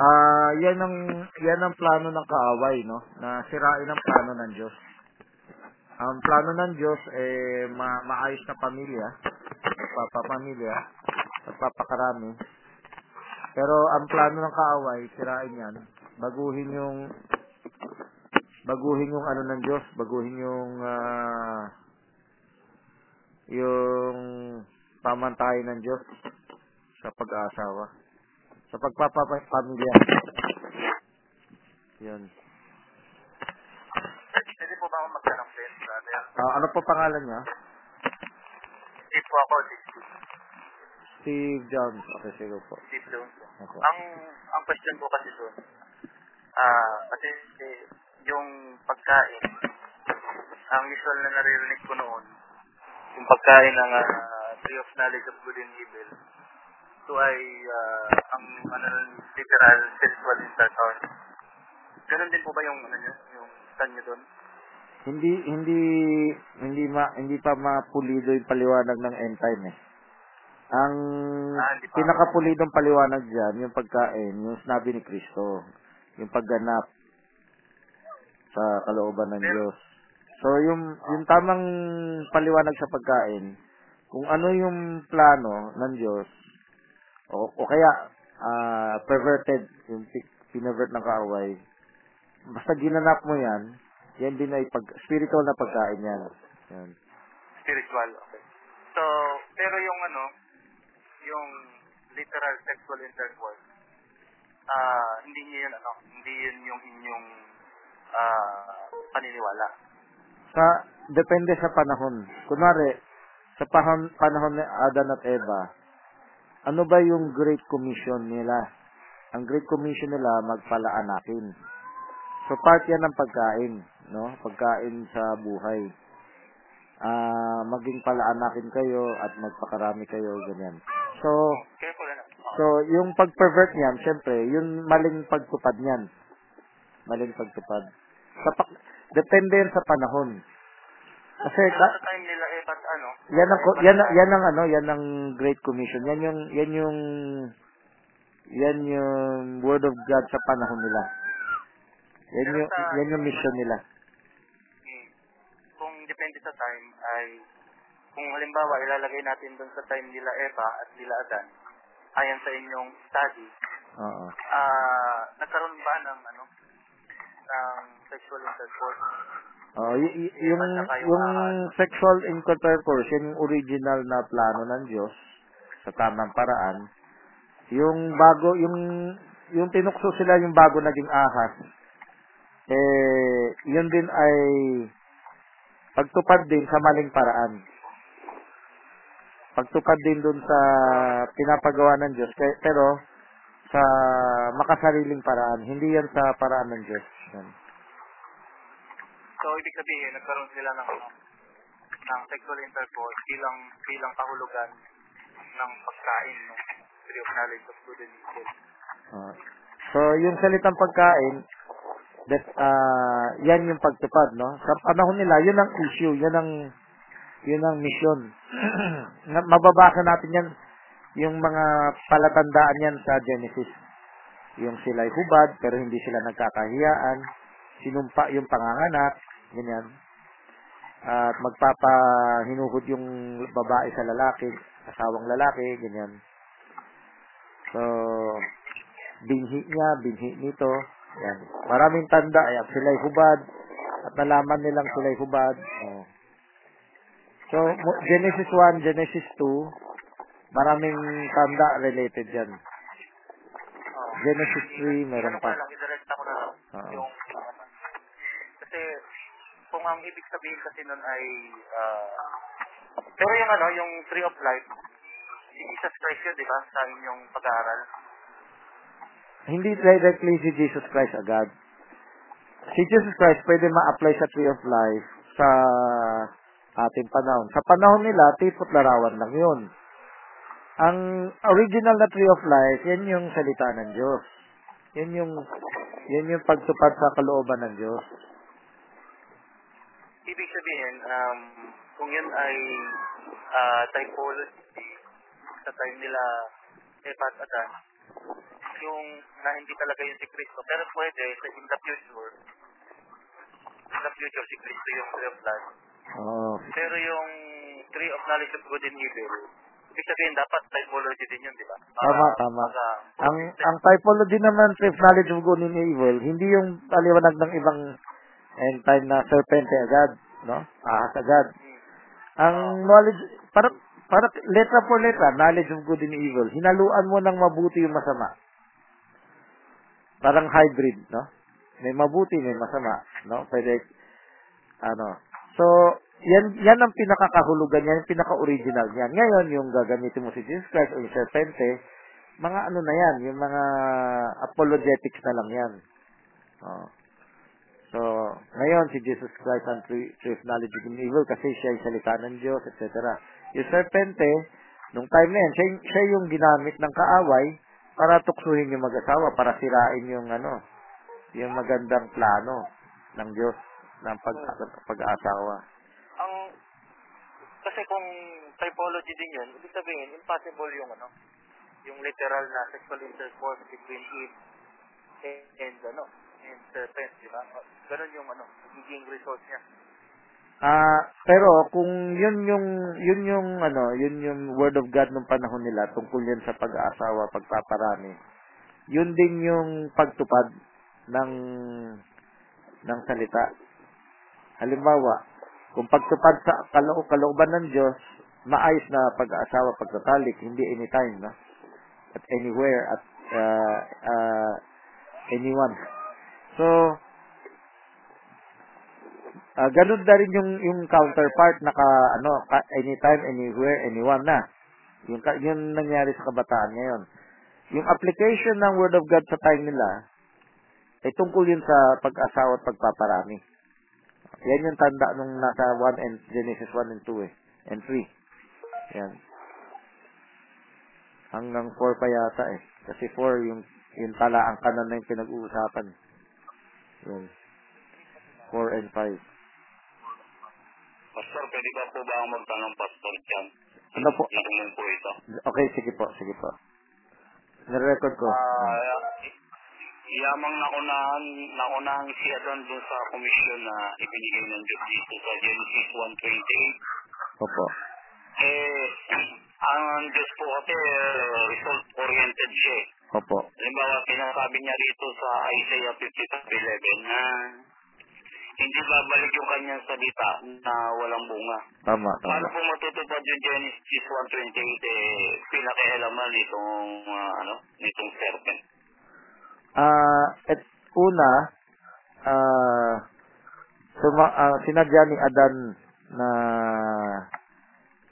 Ah, yan ang yan ang plano ng kaaway, no? Na sirain ang plano ng Diyos. Ang plano ng Diyos eh ma maayos na pamilya, papapamilya, papakarami. Pero ang plano ng kaaway, sirain yan. Baguhin yung baguhin yung ano ng Diyos, baguhin yung ah, yung pamantayan ng Diyos sa pag-aasawa. Sa pagpapapamilya. Yun. Pwede po ba ako magtanong din, brother? Ah, ano po pangalan niya? Steve po ako, si Steve. Steve Jones. Okay, sige po. Steve Jones. Opo. Ang, ang question po kasi doon, ah, kasi eh, yung pagkain, ang usual na naririnig ko noon, yung pagkain ng ah, tree of knowledge of good and evil, ito ay ah, ang ano, literal sexual intercourse. Ganon din po ba yung ano nyo, yung stand nyo doon? Hindi hindi hindi ma hindi pa mapulido yung paliwanag ng end time eh. Ang Ah, pinakapulidong paliwanag diyan yung pagkain, yung sinabi ni Kristo, yung pagganap sa kalooban ng Diyos. So yung yung tamang paliwanag sa pagkain, kung ano yung plano ng Diyos o, o kaya ah, perverted, yung pi- pinevert ng kaaway, basta ginanap mo yan, yan din ay pag, spiritual na pagkain yan. yan. Spiritual, okay. So, pero yung ano, yung literal sexual intercourse, ah hindi niyo yun ano, hindi yun yung inyong ah paniniwala. Sa, depende sa panahon. Kunwari, sa panahon, panahon ni Adan at Eva, ano ba yung Great Commission nila? Ang Great Commission nila, magpalaanakin. So, part yan ng pagkain, no? Pagkain sa buhay. Ah, maging palaanakin kayo at magpakarami kayo, ganyan. So. So, yung pag-pervert niyan, syempre, yung maling pagtupad niyan. Maling pagtupad. Sa pa- depende yan sa panahon. Kasi, ka- sa time nila ba't ano? yan ang, yan, ang- yan ang ano, yan ang Great Commission. Yan yung, yan yung, yan yung Word of God sa panahon nila. Yan Pero yung, sa- yan yung mission nila. Kung depende sa time ay kung halimbawa ilalagay natin doon sa time nila Eva at nila Adan ayon sa inyong study Oo. ah nagkaroon ba ng ano ng sexual intercourse Oh, y- y- yung At saka yung sexual intercourse, yun yung original na plano ng Diyos sa tamang paraan. Yung bago, yung yung tinukso sila yung bago naging ahas. Eh, yun din ay pagtupad din sa maling paraan. Pagtupad din dun sa pinapagawa ng Diyos. Pero, sa makasariling paraan. Hindi yan sa paraan ng Diyos. Yan. So ibig sabihin nagkaroon sila ng ng sexual intercourse bilang bilang kahulugan ng pagkain no tree of knowledge of good and evil Ah. so, yung salitang pagkain, that, ah, yan yung pagtupad, no? Sa panahon nila, yun ang issue, yun ang, yun ang mission. Mababasa natin yan, yung mga palatandaan yan sa Genesis. Yung sila'y hubad, pero hindi sila nagkakahiyaan. Sinumpa yung panganganak, ganyan. At magpapahinuhod yung babae sa lalaki, asawang lalaki, ganyan. So, binhi niya, binhi nito. Yan. Maraming tanda. Ayan, sila'y hubad. At nalaman nilang sila'y hubad. Oh. So, Genesis 1, Genesis 2, maraming tanda related yan. oh. Genesis 3, meron pa. lang i-direct ako na lang Oo. yung ano. kasi ang ibig sabihin kasi nun ay ah, pero yung ano yung tree of life si Jesus Christ yun di ba sa inyong pag-aaral Hindi directly si Jesus Christ agad. Si Jesus Christ pwede ma-apply sa tree of life sa ating panahon. Sa panahon nila, tipot larawan lang yun. Ang original na tree of life, yan yung salita ng Diyos. Yan yung, yan yung pagtupad sa kalooban ng Diyos. Ibig sabihin um, kung yun ay ah, typology sa time nila Eva at Adan yung na hindi talaga yung si Kristo. Pero pwede, sa in the future, in the future, si Kristo yung tree of life. Oh, Pero yung tree of knowledge of good and evil, ibig sabihin dapat typology din yun, di ba? Tama, tama. Para, ang ang typology naman of knowledge of good and evil, hindi yung paliwanag ng ibang end time na serpente agad, no? Ahas agad. Hmm. Ang knowledge, para, para letra for letra, knowledge of good and evil, hinaluan mo ng mabuti yung masama. Parang hybrid, no? May mabuti, may masama, no? Pwede, ano. So, yan, yan ang pinakakahulugan yan, yung pinaka-original niyan. Ngayon, yung gagamitin mo si Jesus Christ o yung serpente, mga ano na yan, yung mga apologetics na lang yan. Oh. So, ngayon, si Jesus Christ ang true, true of knowledge of evil kasi siya yung salita ng Diyos, etc. Yung serpente, nung time na yan, siya, siya yung ginamit ng kaaway para tuksuhin yung mag-asawa, para sirain yung ano, yung magandang plano ng Diyos ng pag, pag-aasawa. ang, kasi kung typology din yun, ibig sabihin, impossible yung ano, yung literal na sexual intercourse between Eve and, and ano, and serpent, di ba? Ganun yung ano, magiging result niya. Ah, pero kung yun yung yun yung ano, yun yung word of God nung panahon nila tungkol yan sa pag-aasawa, pagpaparami. Yun din yung pagtupad ng ng salita. Halimbawa, kung pagtupad sa kaloo kalooban ng Diyos, maayos na pag-aasawa, pagtatalik, hindi anytime, no? At anywhere, at uh, uh, anyone. So, Ah, ganun na rin yung yung counterpart naka ano ka, anytime anywhere anyone na. Yung ka- yun nangyari sa kabataan ngayon. Yung application ng word of God sa time nila ay tungkol yun sa pag-asawa at pagpaparami. Yan yung tanda nung nasa 1 and Genesis 1 and 2 eh. And 3. Yan. Hanggang 4 pa yata eh. Kasi 4 yung yung talaan kanan na yung pinag-uusapan. Yun. 4 and 5. Pastor, pwede ba po ba ang magtanong pastor dyan? Ano po? Tanong po ito. Okay, sige po, sige po. Nare-record ko. Ah, yamang naunahan, naunahan siya doon dun sa komisyon na ibinigay ng Diyos dito sa Genesis 1.28. Opo. Eh, ang Diyos po kasi eh, result-oriented siya. eh. Opo. Halimbawa, sinasabi niya rito sa Isaiah 55.11 na hindi babalik yung kanyang salita na walang bunga. Tama, Paano tama. po matutupad yung Genesis 1.28 eh, pinakialaman nitong, ah, ano, nitong serpent? Ah, et una, ah, suma, ah, sinadya ni Adan na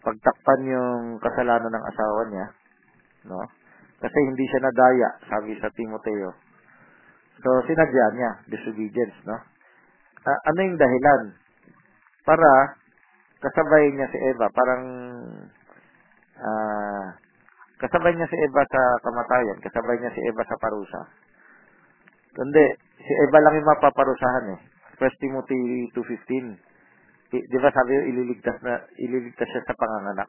pagtakpan yung kasalanan ng asawa niya, no? Kasi hindi siya nadaya, sabi sa Timoteo. So, sinadya niya, disobedience, no? Ah, ano yung dahilan? Para kasabay niya si Eva, parang ah, kasabay niya si Eva sa kamatayan, kasabay niya si Eva sa parusa. Kundi, si Eva lang yung mapaparusahan eh. 1 Timothy 2.15. I- Di ba sabi ililigtas, na, ililigtas siya sa panganganak.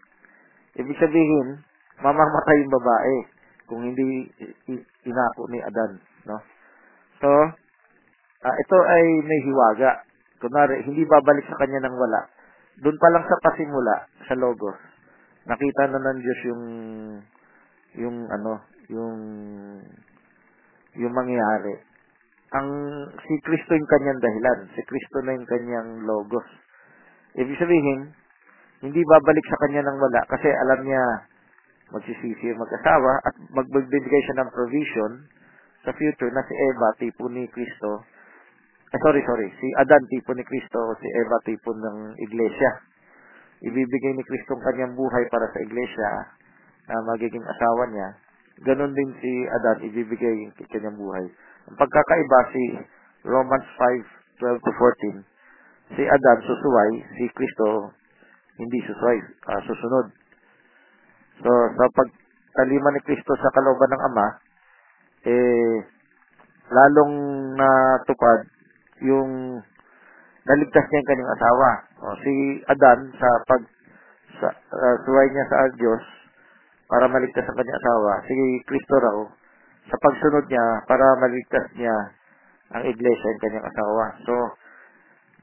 Ibig sabihin, mamamatay yung babae kung hindi inako ni Adan. No? So, ah, ito ay may hiwaga. Kunwari, hindi babalik sa kanya ng wala. Doon pa lang sa pasimula, sa logos, nakita na ng Diyos yung yung ano, yung yung mangyayari. Ang si Kristo yung kanyang dahilan, si Kristo na yung kanyang logos. Ibig sabihin, hindi babalik sa kanya ng wala kasi alam niya magsisisi yung mag-asawa at magbibigay siya ng provision sa future na si Eva, tipo ni Kristo. Eh, sorry, sorry. Si Adan, tipo ni Kristo. Si Eva, tipo ng Iglesia. Ibibigay ni Kristo ang kanyang buhay para sa Iglesia na magiging asawa niya. Ganon din si Adan, ibibigay yung kanyang buhay. Ang pagkakaiba si Romans 5:12 to 14, si Adan susuway, si Kristo hindi susuway, ah, susunod. So, sa pagtalima ni Kristo sa kalooban ng Ama, eh, lalong natupad yung naligtas niya yung kanyang asawa. O, si Adan, sa pag sa, ah, suway niya sa Diyos, para maligtas ang kanyang asawa, si Kristo raw, sa pagsunod niya para maligtas niya ang iglesia at kanyang asawa. So,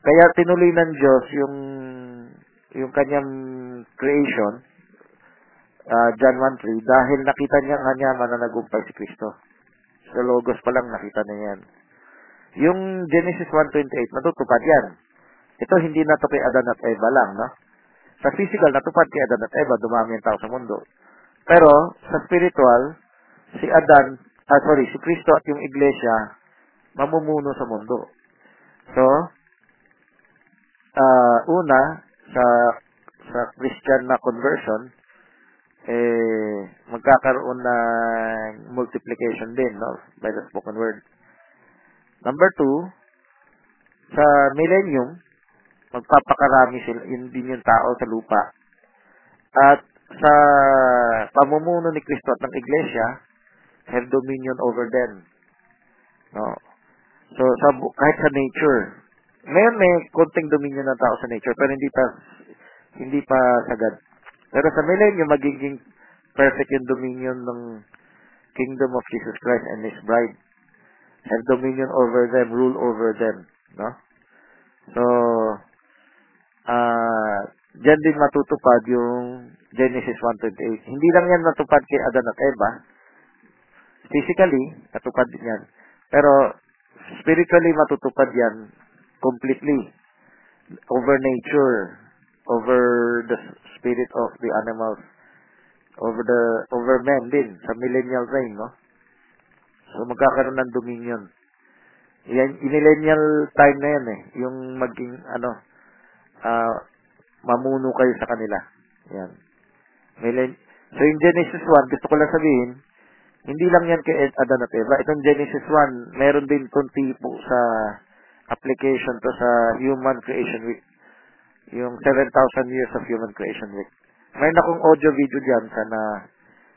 kaya tinuloy ng Diyos yung yung kanyang creation, uh, John 1.3, dahil nakita niya nga niya mananagumpay si Kristo. Sa Logos pa lang nakita niya yan. Yung Genesis 1.28, matutupad yan. Ito hindi na kay Adan at Eva lang, no? Sa physical, natupad kay Adan at Eva, dumami ang tao sa mundo. Pero, sa spiritual, si Adan, ah, sorry, si Kristo at yung iglesia, mamumuno sa mundo. So, uh, una, sa sa Christian na conversion, eh, magkakaroon ng multiplication din, no? By the spoken word. Number two, sa millennium, magpapakarami sila, yun din yung tao sa lupa. At sa pamumuno ni Kristo at ng Iglesia, have dominion over them. No? So, sa, kahit sa nature, ngayon may konting dominion ng tao sa nature, pero hindi pa, hindi pa sagad. Pero sa millennium, magiging perfect yung dominion ng kingdom of Jesus Christ and His bride. Have dominion over them, rule over them. No? So, ah, uh, Diyan din matutupad yung Genesis 1.28. Hindi lang yan natupad kay Adan at Eva. Physically, natupad din yan. Pero, spiritually matutupad yan completely. Over nature, over the spirit of the animals, over the, over men din, sa millennial reign, no? So, magkakaroon ng dominion. Yan, millennial time na yan eh. Yung maging, ano, uh, mamuno kayo sa kanila. Yan. Millen- so, yung Genesis 1, gusto ko lang sabihin, hindi lang yan kay Adan at Eva. Itong Genesis 1, meron din itong tipo sa application to sa Human Creation Week. Yung 7,000 years of Human Creation Week. Mayroon akong audio video dyan. Sana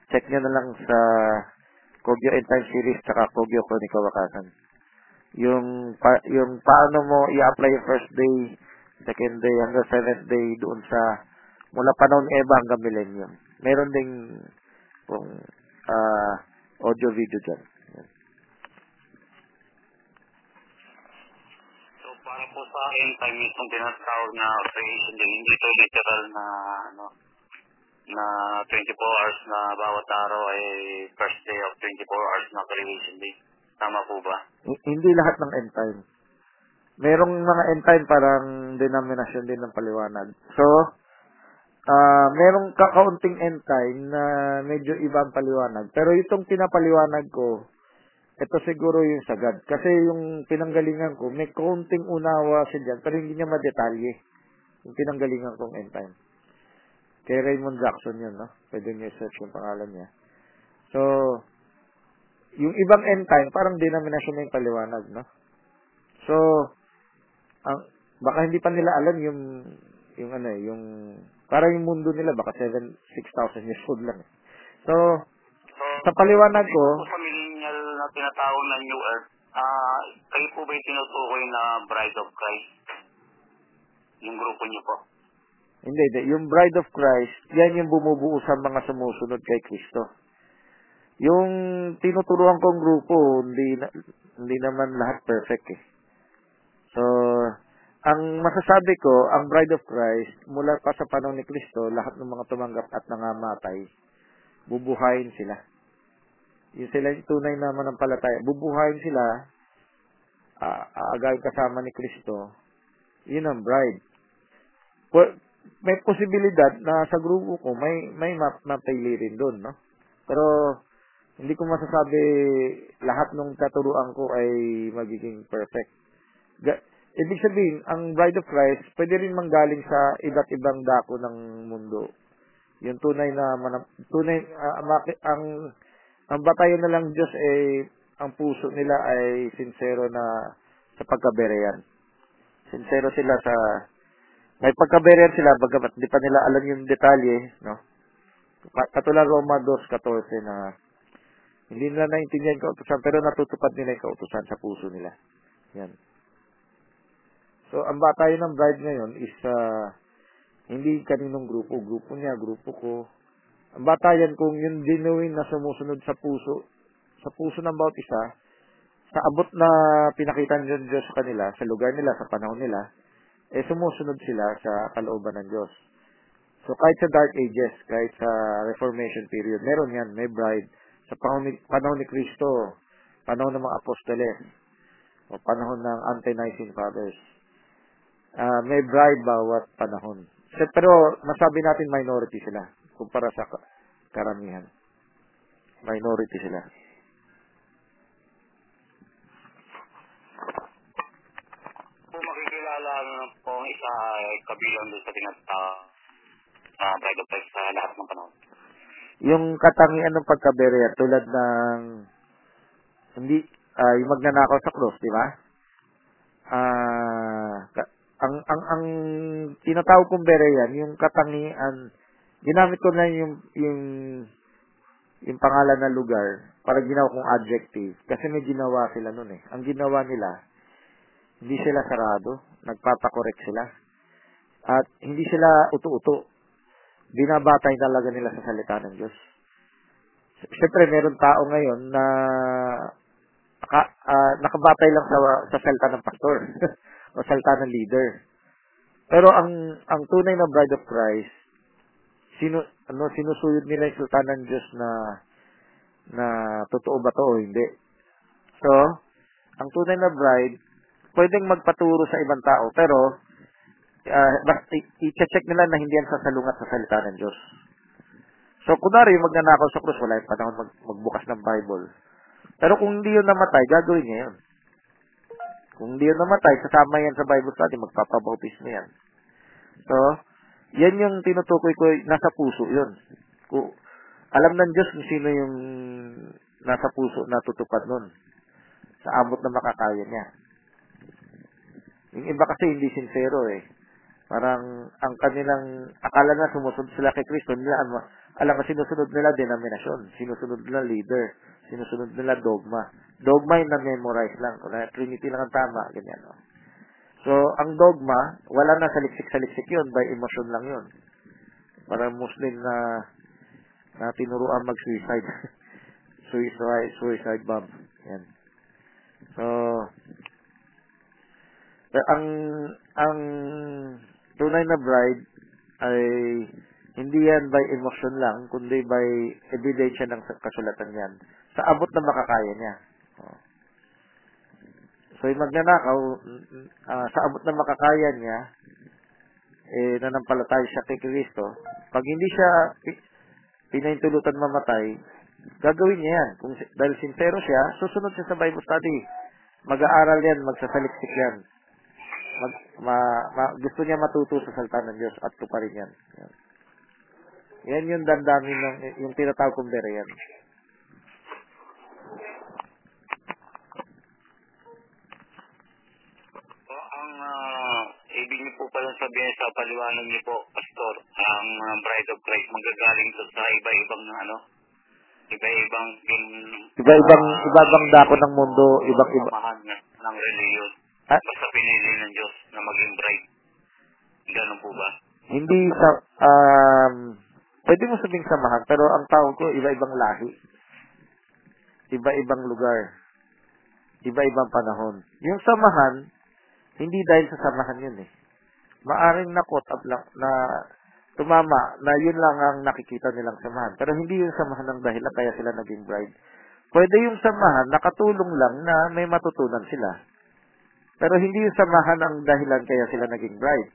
check nyo na lang sa Kogyo End Time Series tsaka Kogyo Chronicle Wakasan. Yung, pa, yung paano mo i-apply yung first day second day hanggang seventh day doon sa mula panahon ni Eva hanggang millennium. Meron ding kung uh, audio video dyan. So para po sa end time itong tinatawag na creation day, hindi ito literal na ano na 24 hours na bawat araw ay first day of 24 hours na creation day. Tama po ba? Hindi lahat ng end time merong mga end time parang denomination din ng paliwanag. So, uh, merong kakaunting end time na medyo ibang paliwanag. Pero itong pinapaliwanag ko, ito siguro yung sagad. Kasi yung pinanggalingan ko, may kaunting unawa siya dyan, pero hindi niya madetalye. Yung pinanggalingan kong end time. Kay Raymond Jackson yun, no? Pwede niyo search yung pangalan niya. So, yung ibang end time, parang denomination na yung paliwanag, no? So, ang baka hindi pa nila alam yung yung ano eh, yung para yung mundo nila baka 7 6,000 years old lang. Eh. So, sa paliwanag ko, tinatawag na New Earth, uh, kayo po ba yung tinutukoy na Bride of Christ? Yung grupo niyo po? Hindi, hindi. Yung Bride of Christ, yan yung bumubuo sa mga sumusunod kay Kristo. Yung tinuturuan kong grupo, hindi na, hindi naman lahat perfect eh. So, ang masasabi ko, ang Bride of Christ, mula pa sa panahon ni Kristo, lahat ng mga tumanggap at nangamatay, bubuhayin sila. Yung sila yung tunay na manampalataya. Bubuhayin sila, uh, aagayin kasama ni Kristo, yun ang bride. Well, may posibilidad na sa grupo ko, may, may map, mapili rin doon, no? Pero, hindi ko masasabi lahat ng katuruan ko ay magiging perfect Ibig sabihin, ang Bride of Christ, pwede rin manggaling sa iba't ibang dako ng mundo. Yung tunay na, manam, tunay, uh, ang, ang batayan na lang Diyos ay, ang puso nila ay sincero na sa pagkabereyan. Sincero sila sa, may pagkabereyan sila, bagamat di pa nila alam yung detalye, no? Katulad Roma 2.14 na hindi nila naintindihan kautusan, pero natutupad nila yung kautusan sa puso nila. Yan. So, ang batayan ng bride ngayon is uh, hindi kaninong grupo. Grupo niya, grupo ko. Ang batayan kung yung genuine na sumusunod sa puso, sa puso ng bawat isa, sa abot na pinakita ng Diyos sa kanila, sa lugar nila, sa panahon nila, eh sumusunod sila sa kalooban ng Diyos. So kahit sa Dark Ages, kahit sa Reformation period, meron yan, may bride. Sa panahon ni, panahon ni Kristo, panahon ng mga apostoles, o panahon ng anti-Nicene Fathers. Ah, may bride bawat panahon. So, pero masabi natin minority sila kumpara sa ka- karamihan. Minority sila. Kung makikilala na po ang isa ay kabilang doon sa tinata uh, bride of sa lahat ng panahon. Yung katangian ng pagkabereya tulad ng hindi ah, yung magnanakaw sa cross, di ba? Ah, ka- ang ang ang tinatawag kong bereyan, yung katangian ginamit ko na yung yung yung pangalan ng lugar para ginawa kong adjective kasi may ginawa sila noon eh. Ang ginawa nila hindi sila sarado, nagpapakorek sila. At hindi sila uto-uto. Binabatay talaga nila sa salita ng Diyos. Siyempre, meron tao ngayon na naka, ah, nakabatay lang sa, sa salita ng pastor o salita ng leader. Pero ang ang tunay na bride of Christ, sino ano sinusuyod nila yung salita ng Diyos na na totoo ba to o hindi. So, ang tunay na bride, pwedeng magpaturo sa ibang tao, pero uh, i-check nila na hindi yan sasalungat sa salita ng Diyos. So, kunwari, yung magnanakaw sa krus, wala yung panahon mag, magbukas ng Bible. Pero kung hindi yun namatay, gagawin niya yun. Kung hindi yun namatay, sasama yan sa Bible study, magpapabautismo yan. So, yan yung tinutukoy ko, nasa puso yun. Kung, alam ng Diyos kung sino yung nasa puso na tutupad nun. Sa abot na makakaya niya. Yung iba kasi hindi sincero eh. Parang ang kanilang akala na sumusunod sila kay Kristo, nila ano, alam mo sinusunod nila denominasyon, sinusunod nila leader, sinusunod nila dogma. Dogma yung na-memorize lang, kung Trinity lang ang tama, ganyan. No? So, ang dogma, wala na saliksik-saliksik yun, by emotion lang yun. Para Muslim na na tinuruan mag-suicide. suicide, suicide bomb. Yan. So, ang ang tunay na bride ay hindi yan by emotion lang, kundi by ebidensya ng kasulatan yan. Sa abot na makakaya niya. So, yung magnanakaw, ah, sa abot na makakaya niya, eh, nanampalataya siya kay Kristo, pag hindi siya pi- pinahintulutan mamatay, gagawin niya yan. Kung, dahil sincero siya, susunod siya sa Bible study. Mag-aaral yan, magsasaliksik yan. Mag, ma, ma, gusto niya matuto sa salita ng Diyos at tuparin yan. Yan, yan yung damdamin ng, yung tinatawag kong bere yan. So, ang uh, ibig niyo po pala sabihin sa paliwanag niyo po, Pastor, ang uh, Bride of Christ magagaling to sa iba-ibang ano, iba-ibang in, Iba-ibang, ah, iba-ibang dako ng mundo, ibang-iba. ng reliyon. Ah, Basta pinili ng Diyos na maging bride. Ganun po ba? hindi sa, um, pwede mo sabing samahan, pero ang tawag ko, iba-ibang lahi. Iba-ibang lugar. Iba-ibang panahon. Yung samahan, hindi dahil sa samahan yun eh. Maaring nakot up lang, na tumama, na yun lang ang nakikita nilang samahan. Pero hindi yung samahan ng dahilan kaya sila naging bride. Pwede yung samahan, nakatulong lang na may matutunan sila. Pero hindi yung samahan ang dahilan kaya sila naging bride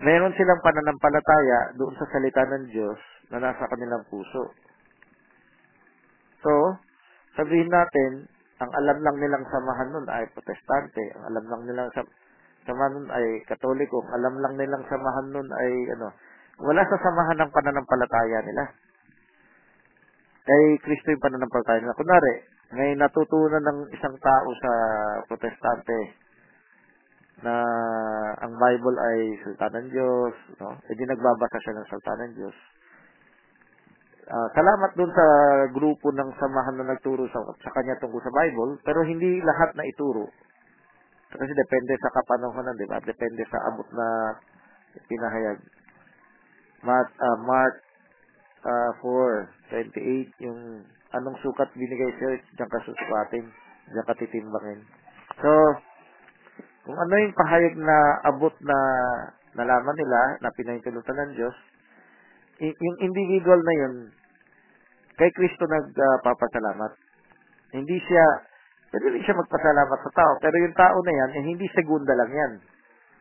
meron silang pananampalataya doon sa salita ng Diyos na nasa kanilang puso. So, sabihin natin, ang alam lang nilang samahan nun ay protestante, ang alam lang nilang sam samahan nun ay katoliko, alam lang nilang samahan nun ay ano, wala sa samahan ng pananampalataya nila. Kay Kristo yung pananampalataya nila. Kunwari, may natutunan ng isang tao sa protestante na ang Bible ay salita ng Diyos, no? E di nagbabasa siya ng salita ng Diyos. Ah, salamat dun sa grupo ng samahan na nagturo sa, sa kanya tungkol sa Bible, pero hindi lahat na ituro. Kasi depende sa kapanahonan, di ba? Depende sa abot na pinahayag. Mark, ah, Mark ah, 4, 28, yung anong sukat binigay sa'yo, diyan ka susukatin, diyan ka titimbangin. So, kung ano yung pahayag na abot na nalaman nila, na pinahintulutan ng Diyos, yung individual na yun, kay Kristo nagpapasalamat. hindi siya, pwede rin siya magpasalamat sa tao, pero yung tao na yan, eh, hindi segunda lang yan.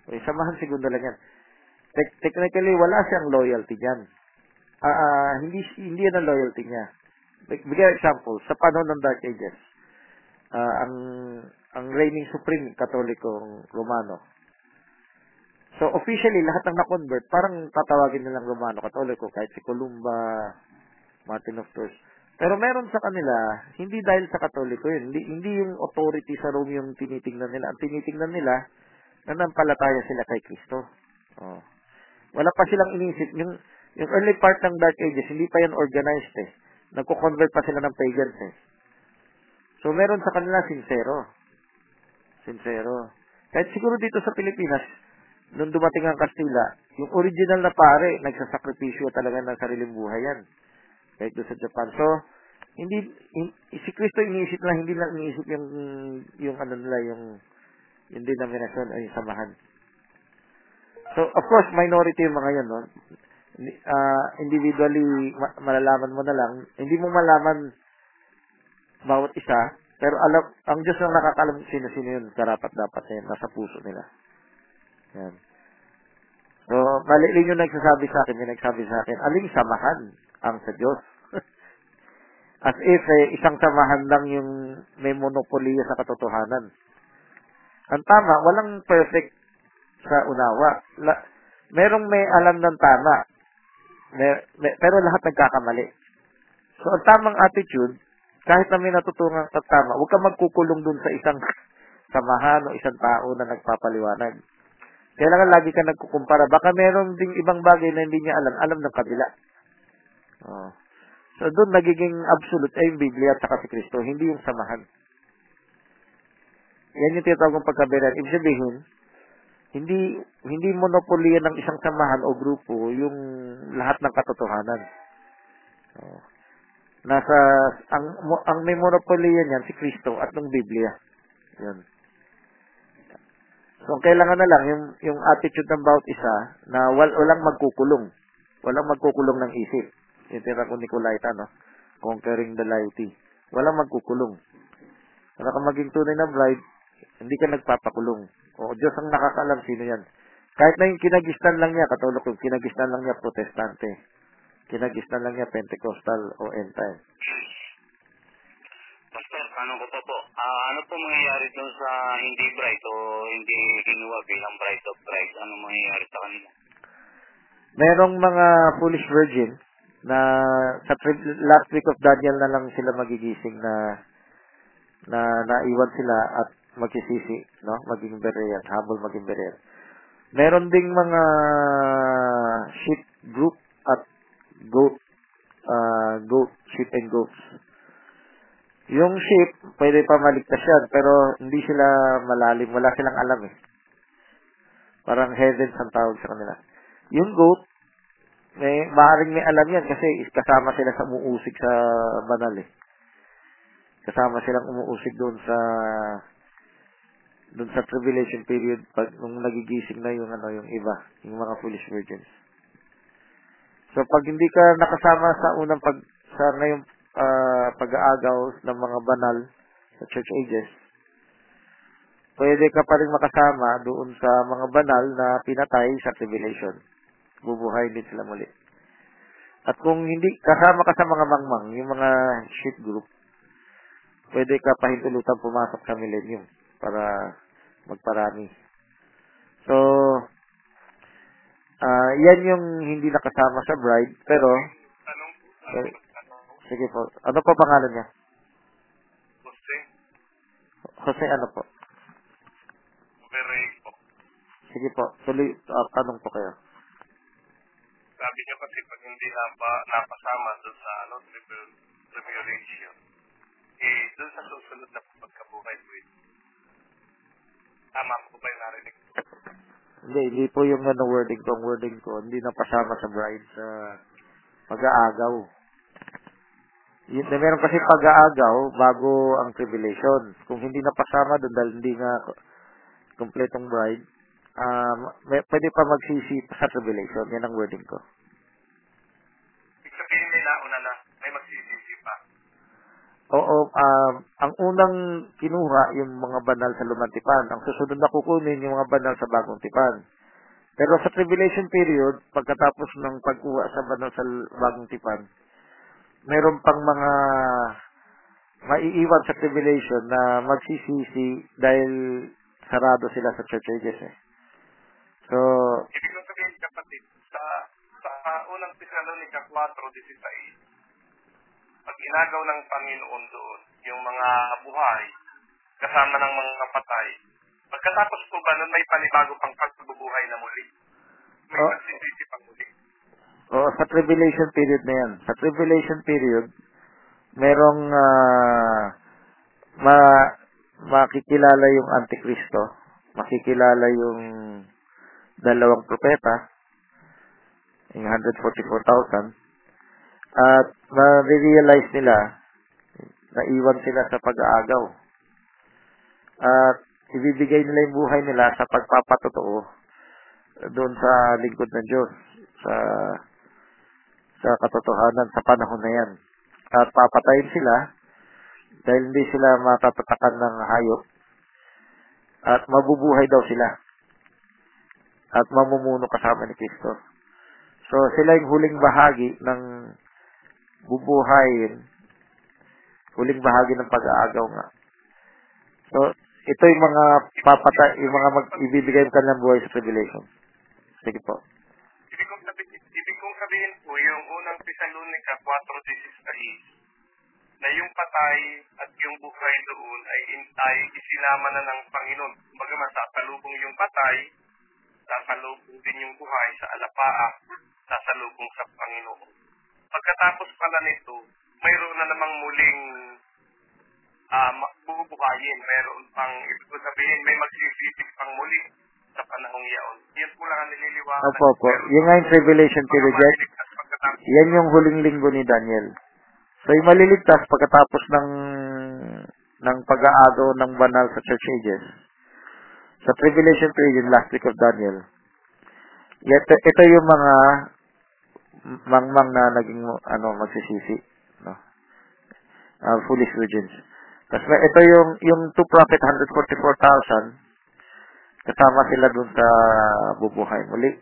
Okay, samahan segunda lang yan. Te- technically, wala siyang loyalty dyan. Ah, ah, hindi, hindi yan ang loyalty niya. Big- Bigyan example, sa panahon ng Dark Ages, ah, ang ang reigning supreme katolikong Romano. So officially lahat ng na-convert parang tatawagin nilang Romano Katoliko kahit si Columba, Martin of Tours. Pero meron sa kanila, hindi dahil sa Katoliko yun, hindi, hindi yung authority sa Rome yung tinitingnan nila. Ang tinitingnan nila, nanampalataya sila kay Kristo. Oh. Wala pa silang inisip. Yung, yung early part ng Dark Ages, hindi pa yan organized eh. Nagko-convert pa sila ng pagans eh. So meron sa kanila sincero. Sincero. Kahit siguro dito sa Pilipinas, nung dumating ang Kastila, yung original na pare, nagsasakripisyo talaga ng sariling buhay yan. Kahit doon sa Japan. So, hindi, in- si Kristo iniisip lang, hindi lang iniisip yung, yung ano nila, yung, yung denomination o yung samahan. So, of course, minority yung mga yun, no? Ah, individually, ma- malalaman mo na lang. Hindi mo malaman bawat isa, pero alam, ang Diyos ang nakakalam sino-sino yun, karapat dapat na yun, nasa puso nila. Yan. So, mali yung nagsasabi sa akin, may nagsabi sa akin, aling samahan ang sa Diyos. As if eh, isang samahan lang yung may monopolya sa katotohanan. Ang tama, walang perfect sa unawa. La, merong may alam ng tama, may, may- pero lahat nagkakamali. So, ang tamang attitude, kahit na may natutunan ka tama, huwag ka magkukulong dun sa isang samahan o isang tao na nagpapaliwanag. Kailangan lagi ka nagkukumpara. Baka meron ding ibang bagay na hindi niya alam, alam ng kabila. Oh. So, doon nagiging absolute ay yung Biblia at saka si Kristo, hindi yung samahan. Yan yung tinatawag ng pagkabiran. Ibig sabihin, hindi hindi monopolya ng isang samahan o grupo yung lahat ng katotohanan. Oh. Nasa ang ang may monopolya niyan si Kristo at ng Biblia. 'Yun. So, ang kailangan na lang yung yung attitude ng bawat isa na wal, walang magkukulong. Walang magkukulong ng isip. Yung tira ko Nicolaita, no? Conquering the laity. Walang magkukulong. Para ka maging tunay na bride, hindi ka nagpapakulong. O Diyos ang nakakalam sino yan. Kahit na yung kinagistan lang niya, katulad yung kinagistan lang niya protestante. Kinagistan lang niya Pentecostal o end time. Pastor, ano ko pa po? Ah, ano po mangyayari doon sa hindi bright o hindi kinuha bilang bride of bride? Ano mangyayari sa kanila? Merong mga foolish virgin na sa last week of Daniel na lang sila magigising na na naiwan sila at magsisisi, no? Maging berean, habol maging berean. Meron ding mga sheep group at goat uh, goat, sheep and goats. Yung sheep, pwede pa maligtas yan, pero hindi sila malalim, wala silang alam eh. Parang heavens ang tawag sa kanila. Yung goat, may maaaring may alam yan kasi kasama sila sa umuusig sa banal eh. Kasama silang umuusig doon sa doon sa tribulation period pag nung nagigising na yung ano yung iba, yung mga foolish virgins. So pag hindi ka nakasama sa unang pag sa ngayong ah, pag-aagaw ng mga banal sa church ages, pwede ka pa rin makasama doon sa mga banal na pinatay sa tribulation bubuhay din sila muli. At kung hindi kasama ka sa mga mangmang, yung mga sheep group, pwede ka pahintulutan pumasok sa millennium para magparami. So, ah yan yung hindi nakasama sa bride, pero, eh, sige po, ano pa pangalan niya? Jose, Jose ano po? very po. Sige po, tuloy, ah, tanong po kayo. Sabi niyo kasi pag hindi napa, napasama doon sa ano, tribul, tribulation, eh, doon sa susunod na pagkabuhay po ito. Tama po ba yung narinig? Hindi, hindi po yung ano wording ko. Ang wording ko, hindi napasama sa bride sa pag-aagaw. Yun, na meron kasi pag-aagaw bago ang tribulation. Kung hindi napasama doon dahil hindi nga kompletong bride, um, may, pwede pa magsisi sa tribulation. Yan ang wording ko. Oo, um, ang unang kinuha yung mga banal sa lumang tipan. Ang susunod na kukunin yung mga banal sa bagong tipan. Pero sa tribulation period, pagkatapos ng pagkuha sa banal sa bagong tipan, meron pang mga maiiwan sa tribulation na magsisisi dahil sarado sila sa church ages eh. So, Ibig sabihin kapatid, sa, sa unang Thessalonica 4, 16, pag inagaw ng Panginoon doon, yung mga buhay, kasama ng mga patay, pagkatapos po ba nun may panibago pang pagbubuhay na muli? May Oh. magsisisi pa muli. o sa tribulation period na yan. Sa tribulation period, merong ah, ma makikilala yung Antikristo, makikilala yung dalawang propeta, yung 144,000, at ma-realize nila na iwan sila sa pag-aagaw. At ibibigay nila yung buhay nila sa pagpapatotoo doon sa lingkod ng Diyos, sa sa katotohanan sa panahon na yan. At papatayin sila dahil hindi sila matatatakan ng hayop at mabubuhay daw sila at mamumuno kasama ni Kristo. So sila yung huling bahagi ng bubuhayin, huling bahagi ng pag-aagaw nga. So ito yung mga papatay, yung mga mag, ibibigay ng kanilang buhay sa tribulation. Sige po. Ibig kong sabihin, ibig kong sabihin po, yung unang Thessalonica 4.16, na yung patay at yung buhay doon ay, ay isinama na ng Panginoon. Bagaman sasalubong yung patay, sasalubong din yung buhay sa alapaa, sasalubong sa Panginoon. Pagkatapos pala nito, mayroon na namang muling uh, bubuhayin. Mayroon pang, ibig ko sabihin, may magsisipig pang muli sa panahong yaon. Yan po lang ang nililiwanag. Opo, opo. Yung nga yung tribulation period, yan, yung huling linggo ni Daniel. So, yung maliligtas pagkatapos ng ng pag-aagaw ng banal sa church ages. Sa tribulation period, last week of Daniel. Ito, ito yung mga mangmang na naging ano magsisisi, no? Uh, foolish virgins. Tapos may- ito yung yung two prophet 144,000 kasama sila dun sa bubuhay muli.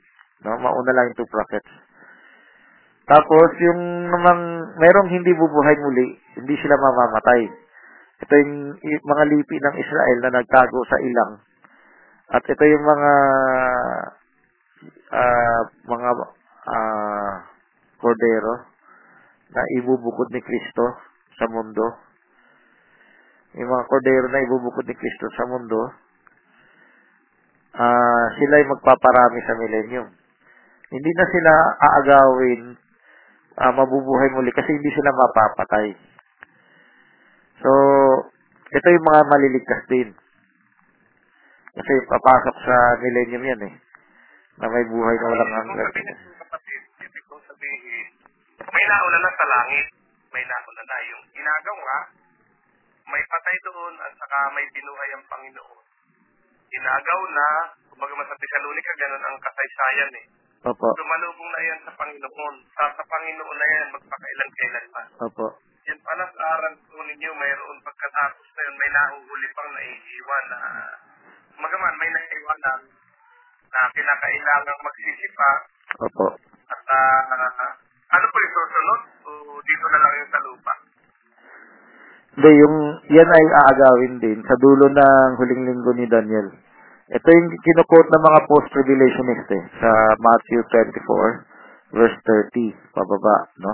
No, mauna lang yung two prophets. Tapos, yung namang, merong hindi bubuhay muli, hindi sila mamamatay. Ito yung, mga lipi ng Israel na nagtago sa ilang. At ito yung mga, ah, mga, ah, kordero na ibubukod ni Kristo sa mundo. Yung mga kordero na ibubukod ni Kristo sa mundo, ah, sila yung magpaparami sa millennium. Hindi na sila aagawin ah, mabubuhay muli kasi hindi sila mapapatay. So, ito yung mga maliligtas din. Kasi papasok sa millennium yan eh. Na may buhay na walang hanggan. sabihin, kapatid, ibig kong sabihin, may nauna na sa langit. May nauna na yung inagaw nga, may patay doon at saka may binuhay ang Panginoon. Inagaw na, kumbaga sa Thessalonica, ganun ang kasaysayan eh. Opo, Lumalubong na yan sa Panginoon. Sa, sa Panginoon na yan, magpakailan-kailan pa. opo. Yan pala sa aral po ninyo, mayroon pagkatapos na yun, may nahuhuli pang naiiwan na, magaman, may naiiwan na, na kinakailangang magsisipa Opo. At ah, ano po yung susunod? O dito na lang yung sa lupa? Hindi, yung, yan ay aagawin din sa dulo ng huling linggo ni Daniel. Ito yung kinukot ng mga post-tribulationist eh, sa Matthew 24, verse 30, pababa, no?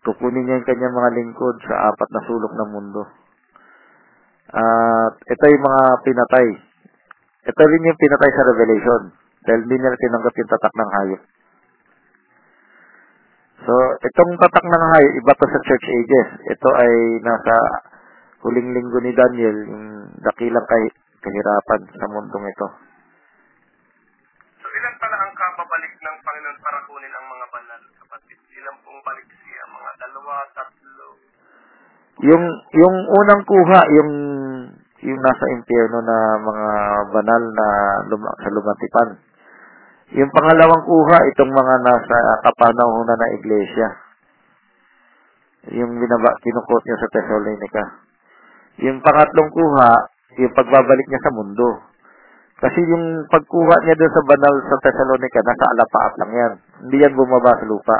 Kukunin niya yung kanyang mga lingkod sa apat na sulok ng mundo. At ito yung mga pinatay. Ito rin yung pinatay sa Revelation dahil hindi nila tinanggap yung tatak ng hayop. So, itong tatak ng hayop, iba to sa church ages. Ito ay nasa huling linggo ni Daniel, yung dakilang kay, kahirapan sa mundong ito. So ilan pala ang kababalik ng Panginoon para kunin ang mga banal, kapatid? Ilan pong balik siya? Mga dalawa, tatlo, Yung yung unang kuha, yung yung nasa impyerno na mga banal na luma, sa lumatipan. Yung pangalawang kuha, itong mga nasa kapanahonan na iglesia. Yung binaba, kinukot niya sa Thessalonica. Yung pangatlong kuha, yung pagbabalik niya sa mundo. Kasi yung pagkuha niya doon sa banal sa Thessalonica, nasa alapaap lang yan. Hindi yan bumaba sa lupa.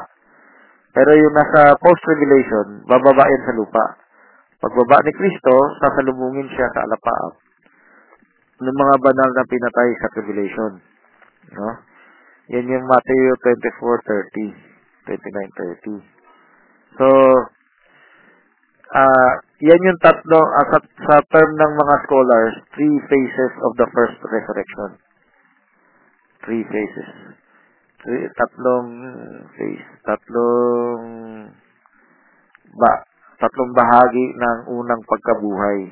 Pero yung nasa post-revelation, bababa yan sa lupa. Pagbaba ni Kristo, sasalubungin siya sa alapaap ng mga banal na pinatay sa tribulation. No? Yan yung Matthew 24:30, 29:30. So, ah yan yung tatlo, ah, sa, sa term ng mga scholars, three phases of the first resurrection. Three phases. Three, tatlong phase, tatlong ba, tatlong bahagi ng unang pagkabuhay.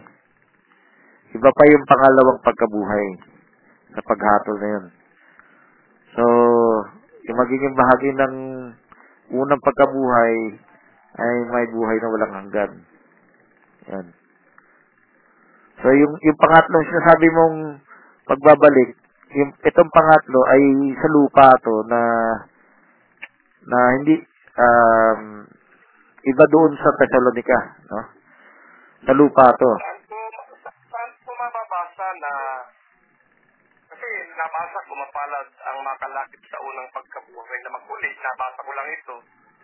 Iba pa yung pangalawang pagkabuhay sa paghatol na yun. So, yung magiging bahagi ng unang pagkabuhay ay may buhay na walang hanggan. Yan. So, yung, yung pangatlong sinasabi mong pagbabalik, yung itong pangatlo ay sa lupa to na na hindi um, iba doon sa Thessalonica, no? Sa lupa to. Saan po, saan po mababasa na kasi nabasa ko mapalad ang makalakip sa unang pagkabuhay na maguli. Nabasa ko lang ito.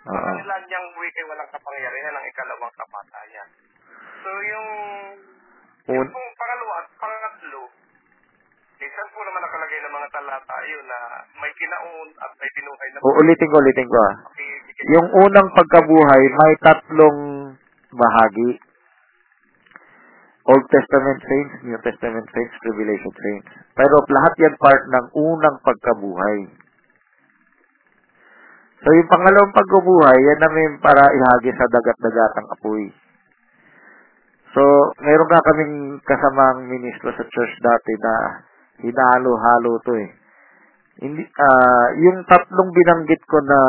Oo. Pangilan niyang buhay kay walang kapangyarihan ng ikalawang kapatayan. So yung, yung Un- pong pangalawa at pangatlo, saan po naman nakalagay ng mga talata yun na may kinaon at may binuhay na Uulitin ko, ulitin ko ah. makikigit. Yung unang pagkabuhay, may tatlong bahagi. Old Testament saints, New Testament saints, Revelation saints. Pero lahat yan part ng unang pagkabuhay. So yung pangalawang pagkabuhay, yan namin para ihagi sa dagat-dagatang apoy. So, meron ka kaming kasamang ministro sa church dati na hinalo-halo to eh. Hindi, ah yung tatlong binanggit ko na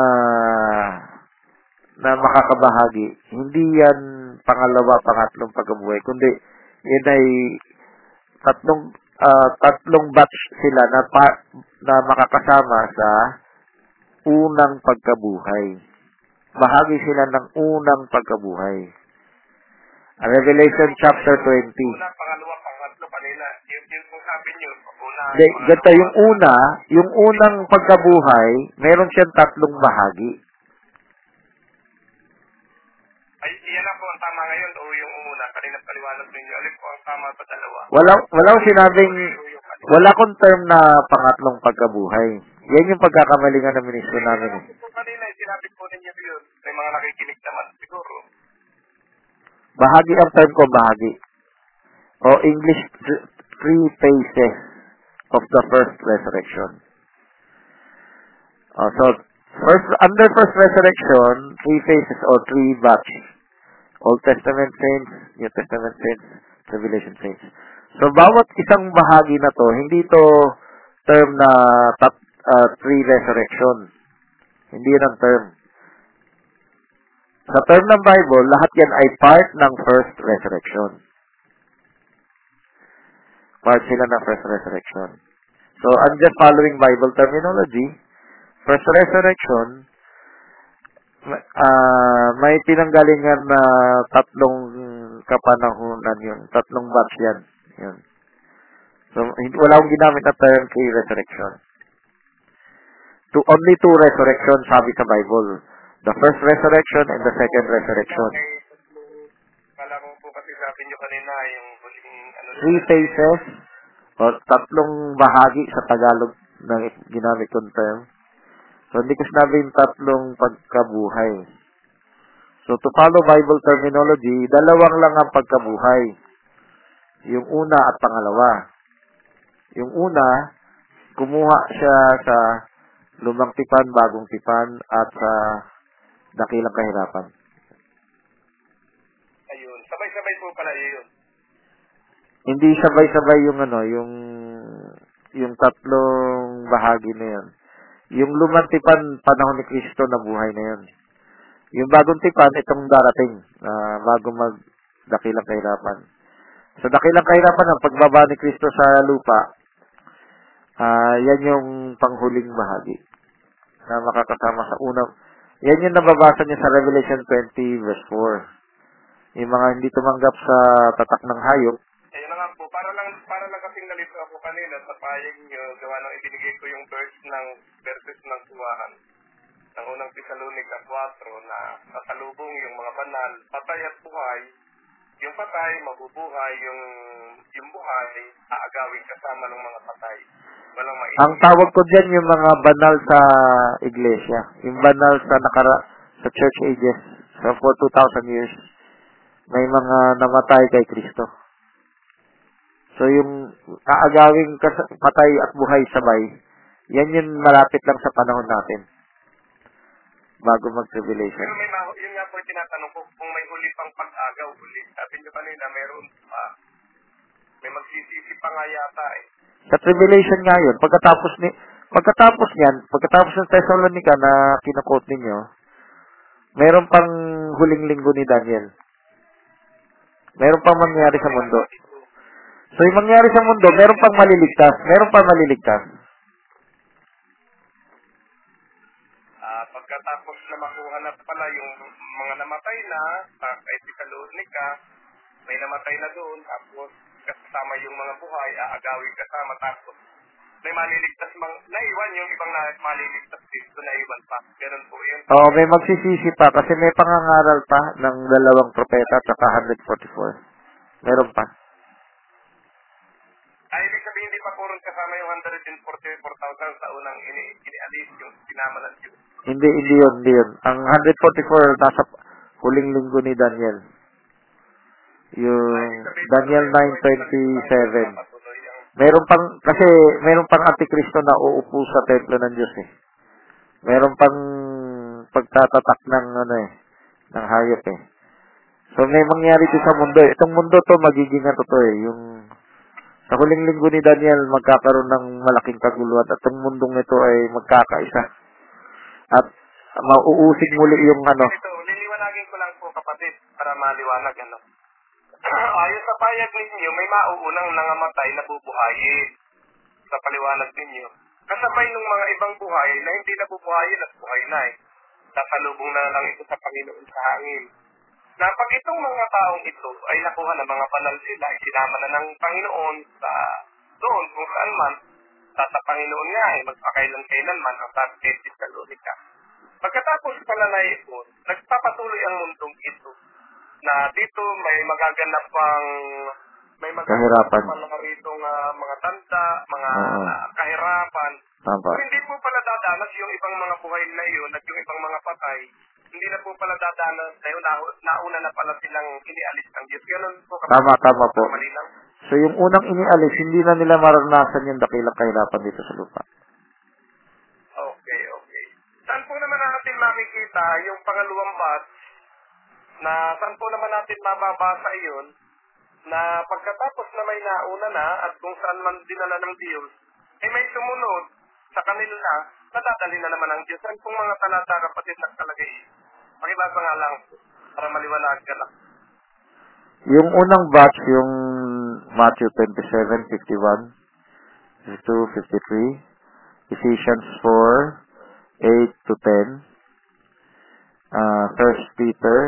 na makakabahagi, hindi yan pangalawa, pangatlong pagkabuhay, kundi yan ay tatlong ah, tatlong batch sila na pa, na makakasama sa unang pagkabuhay. Bahagi sila ng unang pagkabuhay. Revelation chapter 20. Una, pangalawa, pangatlo kanina. Yung, yung kung sabi niyo, una, Hindi, ganito, yung una, yung unang pagkabuhay, meron siyang tatlong bahagi. Ay, iyan na po ang tama ngayon o yung una. Kanina paliwanag ninyo. Alin po ang tama sa dalawa? Wala, walang sinabing, wala kong term na pangatlong pagkabuhay. Yan yung pagkakamalingan ng ministro namin. Eh. Kanina, eh, sinabi po ninyo yun. May mga nakikinig naman siguro. Bahagi ang term ko, bahagi. O English, th- three phases of the first resurrection. Oh, so, first, under first resurrection, three phases or three batch. Old Testament saints, New Testament saints, Revelation saints. So, bawat isang bahagi na to, hindi to term na tat, uh, three resurrection. Hindi yan ang term. Sa term ng Bible, lahat yan ay part ng first resurrection. Part sila ng first resurrection. So, I'm just following Bible terminology. First resurrection, ah may pinanggalingan na tatlong kapanahunan yun. Tatlong batch yan. Yun. So, wala akong ginamit na term kay resurrection. To, only two resurrection sabi sa Bible. The first resurrection and the second resurrection. Kala ko po kasi sabi nyo kanina yung huling ano Three phases o tatlong bahagi sa Tagalog na ginamit kong term. So, hindi ko sinabi yung tatlong pagkabuhay. So, to follow Bible terminology, dalawang lang ang pagkabuhay. Yung una at pangalawa. Yung una, kumuha siya sa lumang tipan, bagong tipan, at sa dakilang kahirapan. ayun. Sabay-sabay po pala yun. Hindi sabay-sabay yung ano, yung yung tatlong bahagi na yun. Yung lumang tipan, panahon ni Kristo na buhay na yun. Yung bagong tipan, itong darating, na bago mag dakilang kahirapan. Sa dakilang kahirapan ng pagbaba ni Kristo sa lupa, ah yan yung panghuling bahagi na makakasama sa unang yan yung nababasa niya sa Revelation 20 verse 4. Yung mga hindi tumanggap sa tatak ng hayop, Ayun na nga po, para lang, para lang kasing nalito ako kanina sa payag nyo, gawa nang ibinigay ko yung verse ng verses ng tuwahan ng unang Tesalonica 4 na sasalubong yung mga banal, patay at buhay, yung patay, mabubuhay, yung yung buhay, aagawin kasama ng mga patay. Ang tawag ko diyan yung mga banal sa iglesia, yung banal sa nakara sa church ages, sa for 2,000 years, may mga namatay kay Kristo. So yung aagawing kas- patay at buhay sabay, yan yung malapit lang sa panahon natin. Bago mag-tribulation. Pero may ma- yun nga po yung tinatanong ko, kung may huli pang pag-agaw huli. Sabi nyo kanina, meron pa. May magsisisi pa nga yata eh. Sa tribulation nga yun, pagkatapos ni pagkatapos niyan, pagkatapos ng Thessalonica na kinukot ninyo, meron pang huling linggo ni Daniel. Meron pang mangyari sa mundo. So yung mangyari sa mundo, meron pang maliligtas. Meron pang maliligtas. Ah, pagkatapos na makuha na pala yung mga namatay na sa kay Tesalonica, may namatay na doon, tapos kasama yung mga buhay, aagawin kasama, tapos may maliligtas mang, naiwan yung ibang na, maliligtas dito, naiwan pa. Ganun po yun. Oo, may magsisisi pa kasi may pangangaral pa ng dalawang propeta at saka 144. Meron pa. Ay, ibig sabihin, hindi pa po rin kasama yung 144,000 sa unang ini, inialis, yung sinama ng Diyos. Hindi, hindi yun, hindi yun. Ang 144 nasa huling linggo ni Daniel. Yung Daniel 9.27. Patuloy ang Meron pang, kasi meron pang antikristo na uupo sa templo ng Diyos eh. Meron pang pagtatatak ng ano eh, ng hayop eh. So may mangyari din sa mundo eh. Itong mundo to magiging ano to eh, yung sa huling linggo ni Daniel magkakaroon ng malaking kaguluhan at itong mundong ito ay magkakaisa. At mauusig muli yung ano, Ito, liliwanagin ko lang po kapatid para maliwanag ano. Ayon sa payag ninyo, may mauunang nangamatay na bubuhayin sa paliwanag ninyo. Kasabay ng mga ibang buhay na hindi nabubuhayin at buhay na eh. Nasalubong na lang ito sa Panginoon sa hangin. Na pag itong mga taong ito ay nakuha ng mga banal sila, isinama na ng Panginoon sa doon kung saan man, sa, sa Panginoon nga ay magpakailan kailanman ang sabi kay Tesalonica. Pagkatapos pala na ito, nagpapatuloy ang mundong ito na dito may magaganap pang may magaganap Kahirapan. pang mga rito nga mga tanda, mga Oo. kahirapan. tama. Hindi po pala dadanas yung ibang mga buhay na iyon at yung ibang mga patay. Hindi na po pala dadanas na, nauna na pala silang inialis ng Diyos. Ganun po. Tama, tama po. Malinaw. So yung unang inialis, hindi na nila maranasan yung dakilang kahirapan dito sa lupa. Okay, okay. Saan po naman natin makikita yung pangalawang batch na saan po naman natin mababasa iyon na pagkatapos na may nauna na at kung saan man dinala ng Diyos, ay may sumunod sa kanila na nadadali na naman ng Diyos. Saan pong mga talata kapatid nakalagay? Pakibasa nga lang para maliwanag ka lang. Yung unang batch, yung Matthew 27, 51, 52, 53, Ephesians 4, 8 to 10, uh, 1 Peter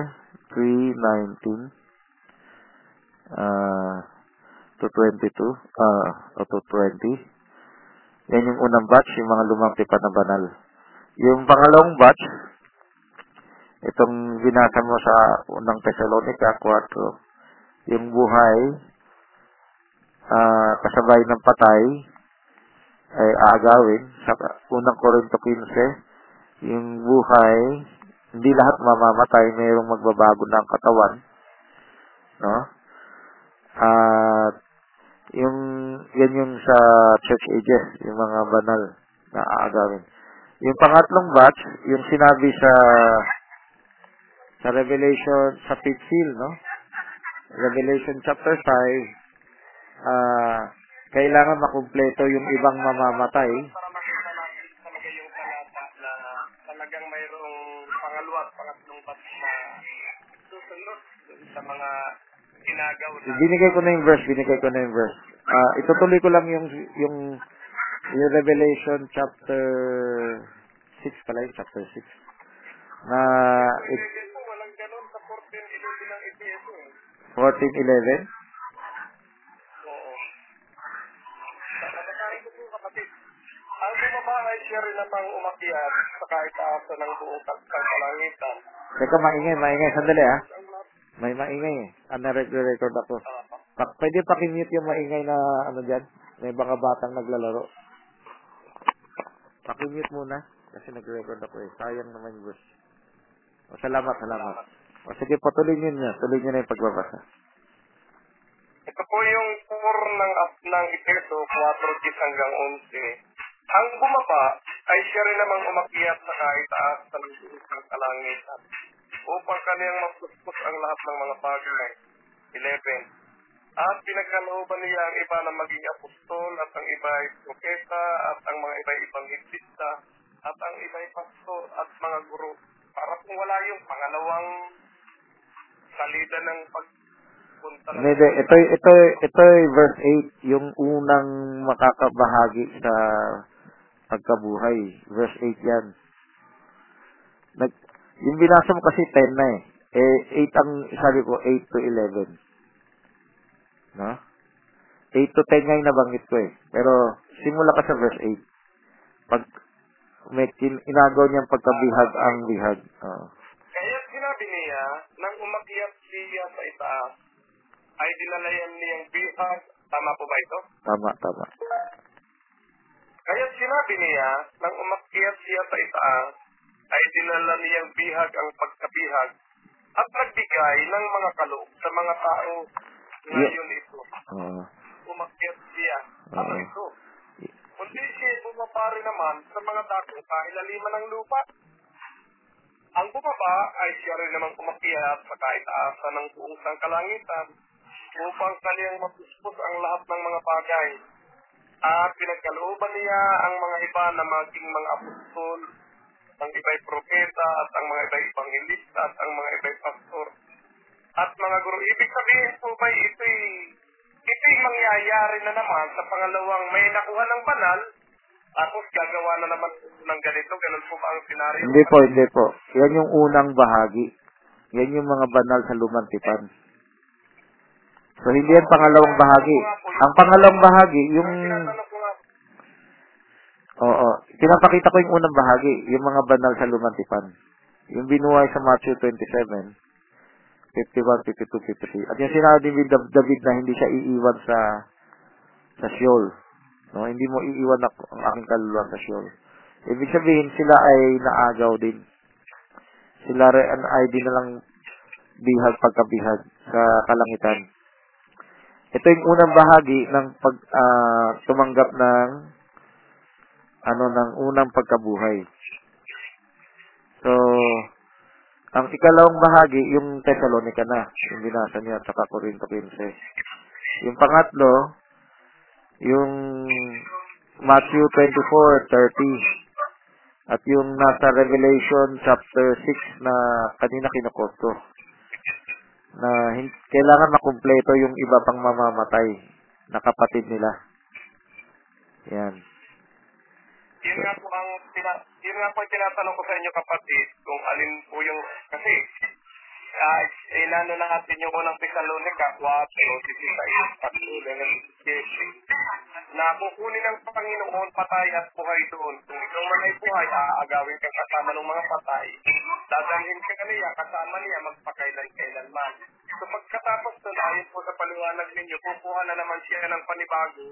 3, 19, uh, to 22, uh, o to 20. Yan yung unang batch, yung mga lumang tipan na banal. Yung pangalawang batch, itong binasa mo sa unang Thessalonica 4, yung buhay, ah kasabay ng patay, ay aagawin. Sa unang Korinto 15, yung buhay, hindi lahat mamamatay, mayroong magbabago ng katawan. No? At yung yan yung sa church ages, yung mga banal na aagawin. Yung pangatlong batch, yung sinabi sa sa Revelation, sa fifth seal, no? Revelation chapter 5, ah kailangan makumpleto yung ibang mamamatay. Para makita natin talaga yung talata na talagang mayroong pangalawa at pangatlong batch na susunod dun sa mga inagaw na. Binigay ko na yung verse, binigay ko na yung verse. Ah, itutuloy ko lang yung yung yung Revelation chapter 6 pala yung chapter 6. Na it, ganun sa 14.11 ng EPSO eh. 14:11. Oo. Kapatid ko po kapatid. Ang bumaba ay siya rin namang umakyat sa kahit taasa ng buong kalangitan. Teka, maingay, maingay. Sandali ah. May maingay eh. Ah, na-record ako. Pa pwede pakimute yung maingay na ano dyan? May mga batang naglalaro. Pakimute muna. Kasi nag-record ako eh. Sayang naman yung verse. O, salamat, salamat. O, sige, patuloy nyo niya. Tuloy nyo na yung pagbabasa. Ito po yung core ng, ng Efeso 4 hanggang 11. Ang bumaba ay siya rin namang umakyat sa kahit taas sa ng kalangitan upang kaniyang mapuspos ang lahat ng mga bagay. 11. At pinagkalooban niya ang iba na maging apostol at ang iba ay propeta at ang mga iba ay ibanghilista at ang iba ay pastor at mga guro para kung wala yung pangalawang salida ng ng Hindi, ito, ito, ito, verse 8, yung unang makakabahagi sa pagkabuhay. Verse 8 yan. Nag, yung binasa mo kasi 10 na eh. Eh, 8 ang, sabi ko, 8 to 11. No? 8 to 10 nga yung nabanggit ko eh. Pero, simula ka sa verse 8. Pag, may kin, inagaw niyang pagkabihag ang bihag. Oo. Kaya sinabi niya, nang umakyat siya sa itaas, ay dinalayan niyang bihag. Tama po ba ito? tama, tama. Kaya sinabi niya, nang umakyat siya sa itaas, ay dinala niyang bihag ang pagkabihag at nagbigay ng mga kaloob sa mga tao ngayon ito. Oo. Umakyat siya. Ano Oo. ito? Kundi siya bumabari naman sa mga dakong kailaliman ng lupa. Ang bumaba ay siya rin namang umakyat sa kaitaasan ng buong sangkalangitan upang kaniyang mapuspos ang lahat ng mga bagay. At pinagkalooban niya ang mga iba na maging mga apostol, ang iba'y propeta, at ang mga iba'y evangelista, at ang mga iba'y pastor, at mga guru. Ibig sabihin po ba ito'y, ito'y mangyayari na naman sa pangalawang may nakuha ng banal, tapos gagawa na naman ng ganito, ganun po ba ang senaryo? Hindi po, hindi po. Yan yung unang bahagi. Yan yung mga banal sa lumang tipan. So, hindi yan pangalawang bahagi. Ang pangalawang bahagi, yung... Ang tinatanong ko nga, Oo. Pinapakita ko yung unang bahagi, yung mga banal sa lumang tipan. Yung binuhay sa Matthew 27, 51, 52, 53. At yung sinabi ni Dav- David na hindi siya iiwan sa sa Sheol. No, hindi mo iiwan ako ang aking kaluluwa sa Sheol. Ibig sabihin, sila ay naagaw din. Sila rin ay dinalang bihag pagkabihag sa kalangitan. Ito yung unang bahagi ng pag ah, tumanggap ng ano ng unang pagkabuhay. So, ang ikalawang bahagi, yung Thessalonica na, yung binasa niya, saka Corinto 15. Yung pangatlo, yung Matthew 24:30 at yung nasa Revelation chapter 6 na kanina kinukot ko na kailangan makumpleto yung iba pang mamamatay na kapatid nila. Yan. Yun nga po ang tina, yun nga po ang tinatanong ko sa inyo kapatid kung alin po yung kasi uh, inano na natin yung unang Thessalonica 4 16 patuloy ng na kukunin ng Panginoon patay at buhay doon. Kung ikaw man ay buhay, aagawin kang kasama ng mga patay. Dadalhin ka niya, kasama niya magpakailan-kailanman. So pagkatapos doon, ayon po sa paliwanag ninyo, kukuha na naman siya ng panibago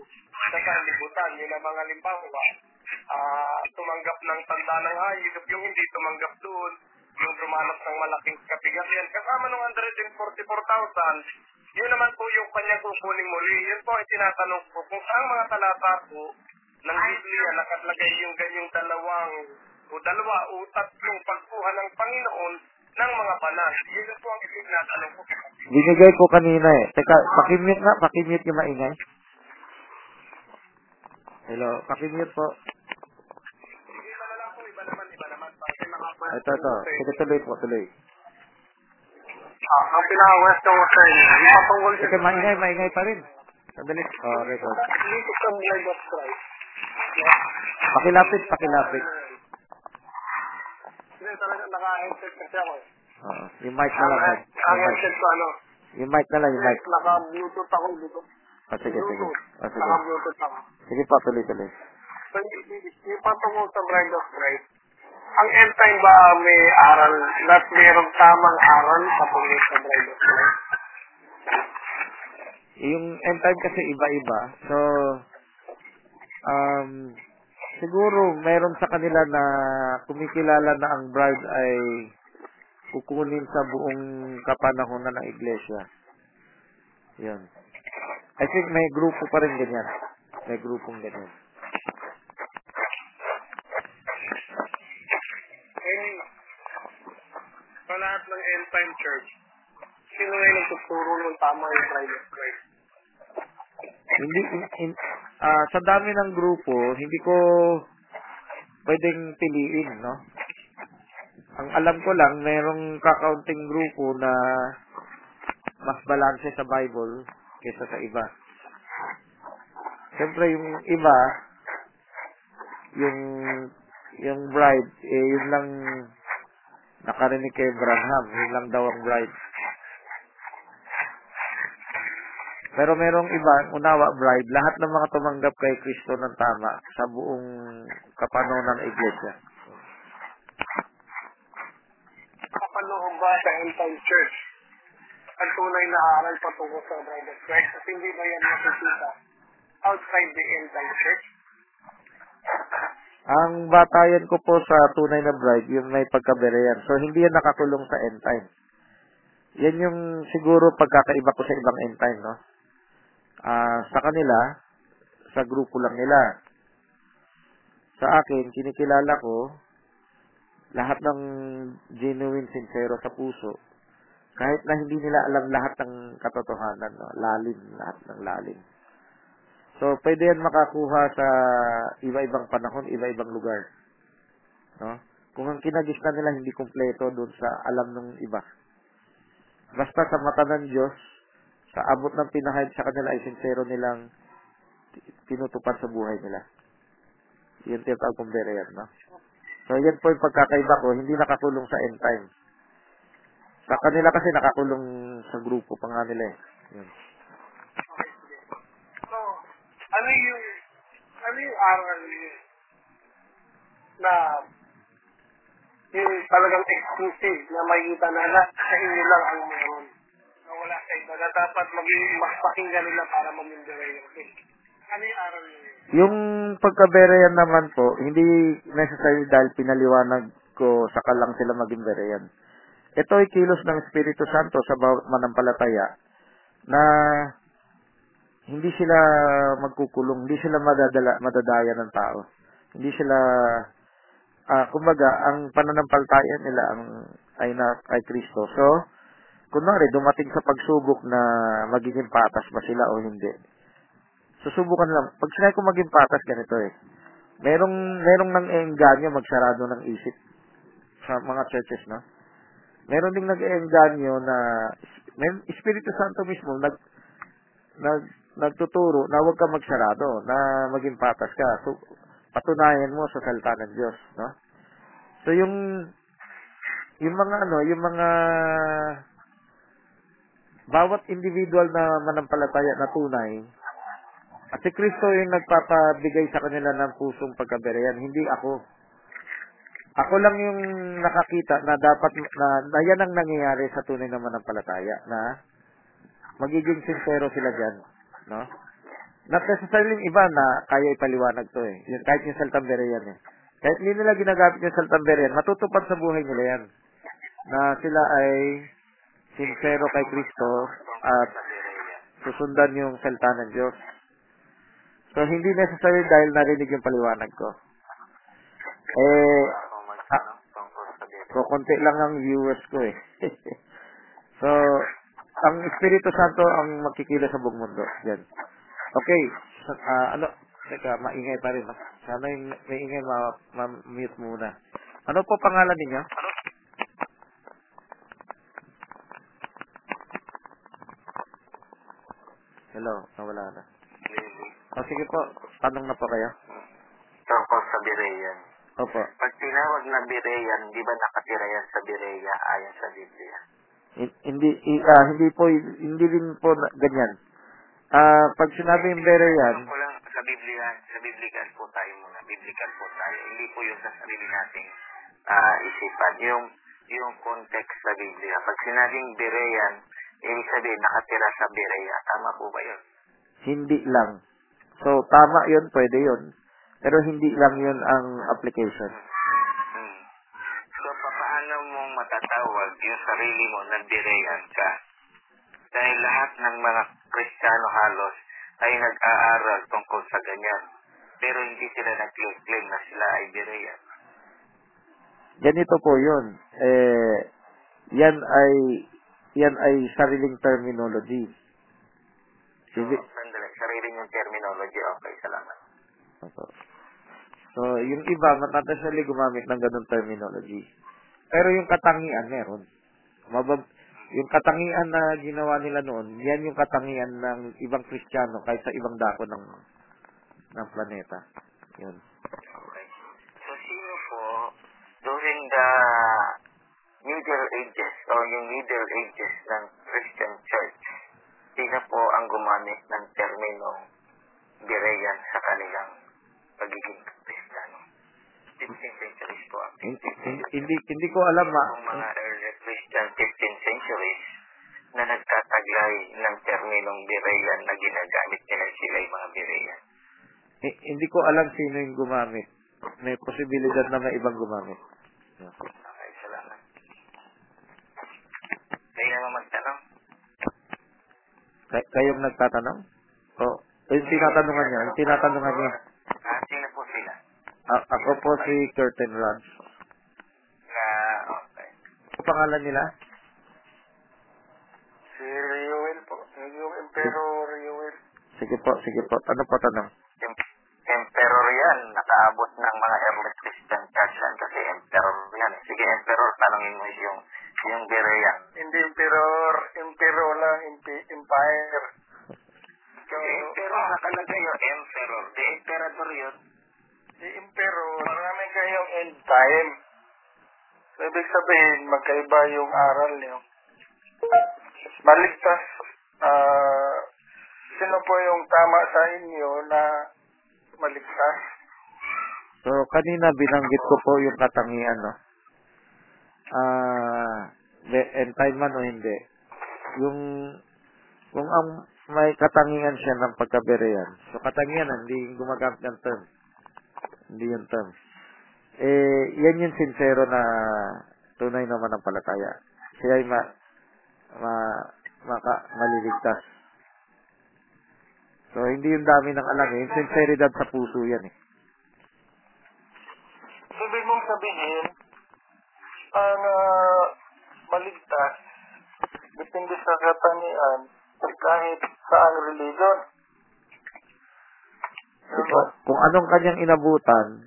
sa sanlibutan. Yun ang mga limbawa. Ah, tumanggap ng tanda ng hayop, yung hindi tumanggap doon, yung dumanas ng malaking kapigasyan. Kasama ng 144,000, yun naman po yung kanyang kukunin muli. Yun po ay tinatanong ko kung saan mga talata po ng Biblia nakalagay yung ganyang dalawang o dalawa o tatlong pagkuha ng Panginoon ng mga banal. Yun po ang itinatanong ko. Binigay ko kanina eh. Teka, pakimute nga, pakimute yung maingay. Hello, pakimute po. Ito, ito. Sige, tuloy po, tuloy. Ah, ang pinaka-question ko sa inyo, yung patungkol sa Kasi maingay, maingay pa rin. Sandali. Oh, record. Pakilapit, pakilapit. Hindi, talaga naka-headset kasi ako eh. Oo. Yung mic na lang. Ang, ang headset ko ano, Yung mic na lang, yung mic. naka-bluetooth ako dito. Oh, sige, sige. Bluetooth. Oh, sige. Naka-bluetooth ako. Sige pa, tuloy, tuloy. So, yung patungkol sa Bride of Christ, ang end time ba may aral, that mayroong tamang aral patungkol sa Bride of Christ? Yung end time kasi iba-iba. So, um, siguro meron sa kanila na kumikilala na ang bride ay kukunin sa buong kapanahonan ng iglesia. Yun. I think may grupo pa rin ganyan. May grupong ganyan. And, sa lahat ng end time church, sino ngayon nagtuturo ng tama yung Bride of Christ? Hindi, in, in- ah, sa dami ng grupo, hindi ko pwedeng piliin, no? Ang alam ko lang, merong kakaunting grupo na mas balanse sa Bible kaysa sa iba. Siyempre, yung iba, yung yung bride, eh, yun lang nakarinig kay Branham, yun lang daw ang bride. Pero merong iba, unawa bride, lahat ng mga tumanggap kay Kristo ng tama sa buong kapanahonan ng iglesia. Kapaloob ba sa end time church? Ang tunay na aral patungkol sa Bride of Christ at hindi ba yan makikita outside the end time church? Ang batayan ko po sa tunay na bride, yung may pagkabereyan. So, hindi yan nakakulong sa end time. Yan yung siguro pagkakaiba ko sa ibang end time, no? Ah, sa kanila, sa grupo lang nila. Sa akin, kinikilala ko, lahat ng genuine, sincero sa puso, kahit na hindi nila alam lahat ng katotohanan, no? lalim, lahat ng lalim. So, pwede yan makakuha sa iba-ibang panahon, iba-ibang lugar. No? Kung ang kinagisnan nila hindi kumpleto doon sa alam ng iba. Basta sa mata ng Diyos, sa abot ng pinahayag sa kanila ay sincero nilang ti- tinutupad sa buhay nila. Yan tinatawag kong berayan, no? So, yan po yung pagkakaiba ko, hindi nakakulong sa end time. Sa kanila kasi nakakulong sa grupo pa nga nila eh. Yun. So, ano yung, ano yung aral na yung talagang exclusive na makikita na na sa inyo lang ang meron na wala sa iba na dapat maging mas pakinggan nila para mamindara yung. Ano yung aral niyo yun? Yung pagka-berayan naman po, hindi necessary dahil pinaliwanag ko sa kalang sila maging berayan. Ito ay kilos ng Espiritu Santo sa bawat manampalataya na hindi sila magkukulong, hindi sila madadala, madadaya ng tao. Hindi sila, ah kumbaga, ang pananampalataya nila ang, ay na kay Kristo. So, kunwari, dumating sa pagsubok na magiging patas ba sila o hindi susubukan lang. Pag sinabi ko maging patas, ganito eh. Merong, merong nang engganyo magsarado ng isip sa mga churches, no? Meron ding nag-engganyo na, may Espiritu Santo mismo nag, nag, nagtuturo na huwag ka magsarado, na maging patas ka. So, patunayan mo sa salita ng Diyos, no? So, yung, yung mga ano, yung mga bawat individual na manampalataya na tunay, at si Kristo yung nagpapabigay sa kanila ng pusong pagkabereyan, hindi ako. Ako lang yung nakakita na dapat na, na yan ang nangyayari sa tunay na manampalataya na magiging sincero sila dyan. No? Not necessarily yung iba na kaya ipaliwanag to eh. Yun, kahit yung saltang bereyan eh. Kahit hindi nila ginagamit yung saltang bereyan, matutupad sa buhay nila yan. Na sila ay sincero kay Kristo at susundan yung salita ng Diyos. So, hindi necessary dahil narinig yung paliwanag ko. Eh, ah, so, konti lang ang viewers ko eh. so, ang Espiritu Santo ang magkikila sa buong mundo. Yan. Okay. Ah, ano, teka, maingay pa rin. Sana yung may ingay ma- ma-mute muna. Ano po pangalan ninyo? Hello, nawala na. Lily. O sige po, tanong na po kayo. Tungkol sa Bireyan. Opo. Pag tinawag na Bireyan, di ba nakatira yan sa Bireya ayon sa Biblia? Hin- Hindi i- ah, hindi po hindi din po na- ganyan. Ah, pag sinabing better yan, Tanong ko lang sa Biblia, sa Biblical po tayo muna. Biblical po tayo. Hindi po yung sa sarili nating ah, isipan. Yung yung context sa Biblia. Pag sinabing Bireyan, ibig sabihin nakatira sa Bireya. Tama po ba yun? hindi lang. So tama 'yun, pwede 'yun. Pero hindi lang 'yun ang application. Hmm. So, paano mong matatawag yung sarili mo na Bireyan ka? Dahil lahat ng mga Kristiyano halos ay nag-aaral tungkol sa ganyan. Pero hindi sila nag-claim na sila ay Bireyan. Ganito po 'yun. Eh yan ay yan ay sariling terminology. So, Hindi sandali, sarili yung terminology. Okay, salamat. Opo. So, yung iba, matatasyali gumamit ng ganun terminology. Pero yung katangian, meron. Mabab yung katangian na ginawa nila noon, yan yung katangian ng ibang Kristiyano kahit sa ibang dako ng ng planeta. Yun. Okay. So, sino po during the Middle Ages o yung Middle Ages ng Christian Church, sino po ang gumamit ng terminong Bireyan sa kanilang pagiging Kristiyano? 15th centuries po ang Hindi, hindi, hindi ko alam ma. Ang mga early Christian 15th centuries na nagtataglay ng terminong Bireyan na ginagamit nila sila yung mga Bireyan. hi- Hindi ko alam sino yung gumamit. May posibilidad na may ibang gumamit. Okay, salamat. Kayo naman magtanong. Kay- kayong nagtatanong? O, yung tinatanungan niya, yung tinatanungan niya. Ah, sino po sila? A- ako po si Curtin Rods. Na, okay. Ano pangalan nila? Si Reuel po. Yung Emperor Reuel. Sige po, sige po. Ano po tanong? Em- Emperor yan. Nakaabot ng mga early Christian church yan. Sige, emperor, tanongin mo yung yung Berean. Hindi Emperor. Emperor lang. Empi- Empire. So, Emperor, nakalagay yung emperor. The emperador yun. si Emperor, marami kayong end time. So, ibig sabihin, magkaiba yung aral niyo. Maligtas. ah sino po yung tama sa inyo na maligtas? So, kanina binanggit ko po yung katangian, no? Ah, uh, end time man o hindi. Yung, kung ang may katangian siya ng pagkaberean. So, katangian, hindi gumagamit ng term. Hindi yung term. Eh, yan yung sincero na tunay naman ng palataya. Siya ay ma, ma, maka, maliligtas. So, hindi yung dami ng alam eh. Yung sinceridad sa puso yan eh. Ibig mong sabihin, ang ah, maligtas, depende sa katangian, kahit saang religion. Diba? Kung anong kanyang inabutan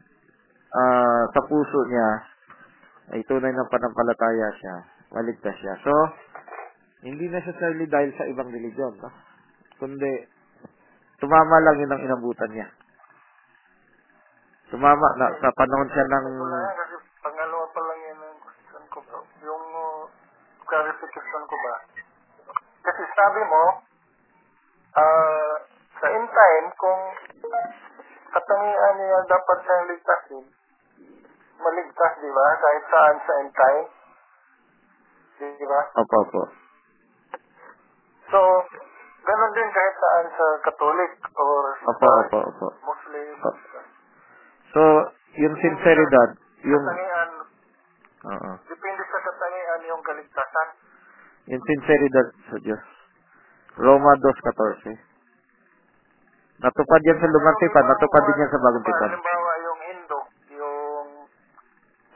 ah, sa puso niya, ay tunay ng panampalataya siya, maligtas siya. So, hindi necessarily dahil sa ibang religion, no? kundi tumama lang yun ang inabutan niya. Tumama na sa panahon siya ng Wala yan, kasi pangalawa pa lang yan ang question ko bro. Yung uh, clarification ko ba? Kasi sabi mo, ah sa in time, kung katangian niya dapat siyang ligtasin, maligtas, di ba? Kahit saan sa in time. Di ba? Opo, opo. So, ganun din kahit saan sa Katolik or Opo, sa opo, opo. Muslim. So, yung sinceridad, yung Katangian, Oo. depende sa katangian yung kaligtasan. Yung sinceridad sa Diyos. Roma 2.14. Natupad yan sa lumang tipan, natupad din yan sa bagong tipan. Halimbawa, yung Hindu, yung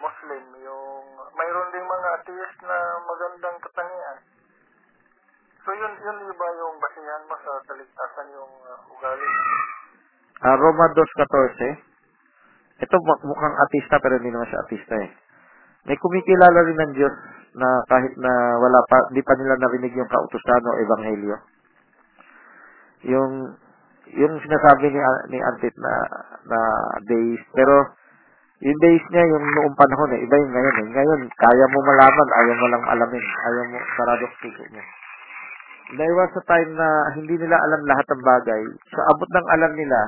Muslim, yung mayroon ding mga atheist na magandang katangian. So yun, yun iba yung basihan mo sa kaligtasan yung uh, ugali. Ah, Roma 2.14. Ito mu- mukhang artista pero hindi naman siya artista eh. May kumikilala rin ng Diyos na kahit na wala pa, hindi pa nila narinig yung kautusan o ebanghelyo. Yung yung sinasabi ni ni Antit na na days pero yung days niya yung noong panahon eh iba yung ngayon eh. Ngayon kaya mo malaman ayaw mo lang alamin ayaw mo sarado puso mo There was a time na hindi nila alam lahat ng bagay. Sa abot ng alam nila